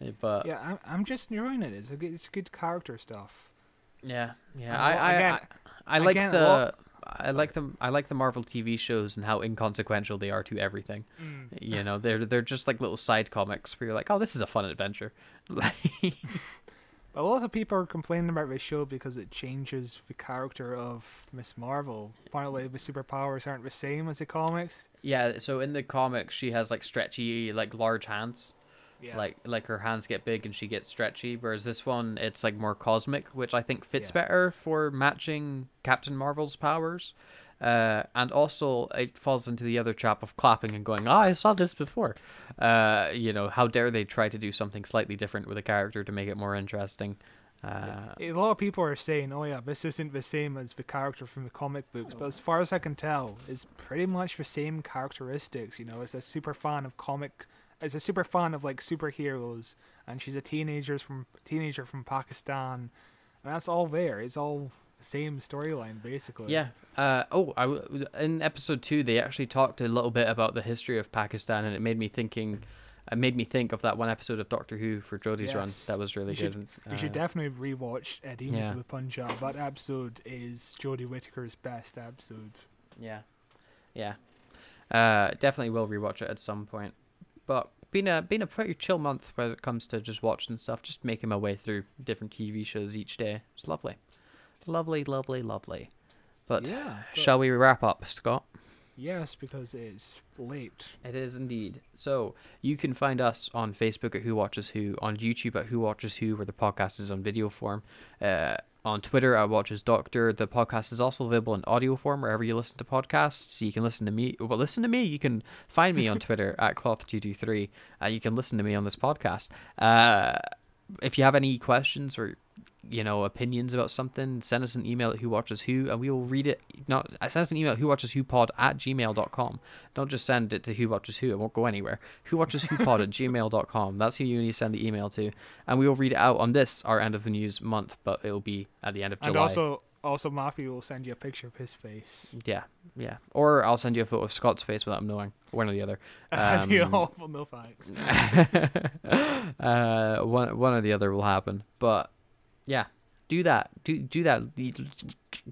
Eh, but Yeah, I'm I'm just enjoying it. It's a good, it's good character stuff. Yeah, yeah. I, I, again- I, I like the, lot- I like them. I like the Marvel TV shows and how inconsequential they are to everything. Mm. You know, they're they're just like little side comics where you're like, oh, this is a fun adventure. But a lot of people are complaining about this show because it changes the character of Miss Marvel. Apparently, the superpowers aren't the same as the comics. yeah. So in the comics, she has like stretchy, like large hands. Yeah. Like like her hands get big and she gets stretchy. Whereas this one, it's like more cosmic, which I think fits Yeah. better for matching Captain Marvel's powers. Uh, and also it falls into the other trap of clapping and going, "Ah, I saw this before." Uh, you know, how dare they try to do something slightly different with a character to make it more interesting? Uh, a lot of people are saying, "Oh yeah, this isn't the same as the character from the comic books," but as far as I can tell, it's pretty much the same characteristics. You know, it's a super fan of comic, it's a super fan of like superheroes, and she's a teenager from teenager from Pakistan, and that's all there. It's all the same storyline basically. Yeah. Uh, oh, I w- in episode two they actually talked a little bit about the history of Pakistan, and it made me thinking. It made me think of that one episode of Doctor Who for Jodie's run. That was really You should- good. You should Uh, definitely rewatch Eddie yeah. yeah. the Punjab. That episode is Jodie Whittaker's best episode. Yeah, yeah. Uh, definitely will rewatch it at some point. But been a been a pretty chill month when it comes to just watching stuff. Just making my way through different TV shows each day. It's lovely, lovely, lovely, lovely. But yeah. shall we wrap up, Scott? Yes, because it's late. It is indeed. So you can find us on Facebook at Who Watches Who, on YouTube at Who Watches Who, where the podcast is on video form, uh, on Twitter at Watches Doctor. The podcast is also available in audio form wherever you listen to podcasts. You can listen to me. Well, listen to me. You can find me on Twitter at Cloth223. Uh, you can listen to me on this podcast. Uh, if you have any questions or you know opinions about something send us an email at who watches who and we will read it not send us an email at who watches who pod at gmail.com don't just send it to who watches who it won't go anywhere who watches who pod at gmail.com that's who you need to send the email to and we will read it out on this our end of the news month but it will be at the end of July. And also, also Matthew will send you a picture of his face. yeah yeah or i'll send you a photo of scott's face without him knowing one or the other you Um, all, well, no thanks. uh, one one or the other will happen. But yeah, do that. Do do that,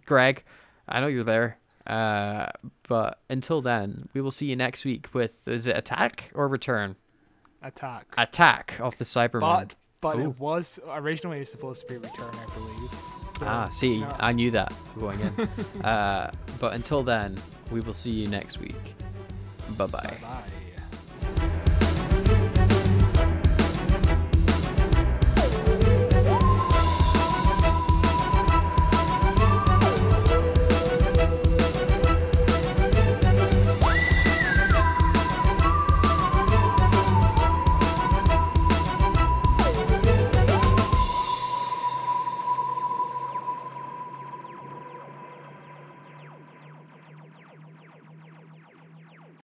Greg. I know you're there. Uh, but until then, we will see you next week with is it attack or return? Attack. Attack of the Cybermen. But but Ooh. it was originally supposed to be return, I believe. So, ah, see, no. I knew that going in. uh, but until then, we will see you next week. Bye bye. Bye.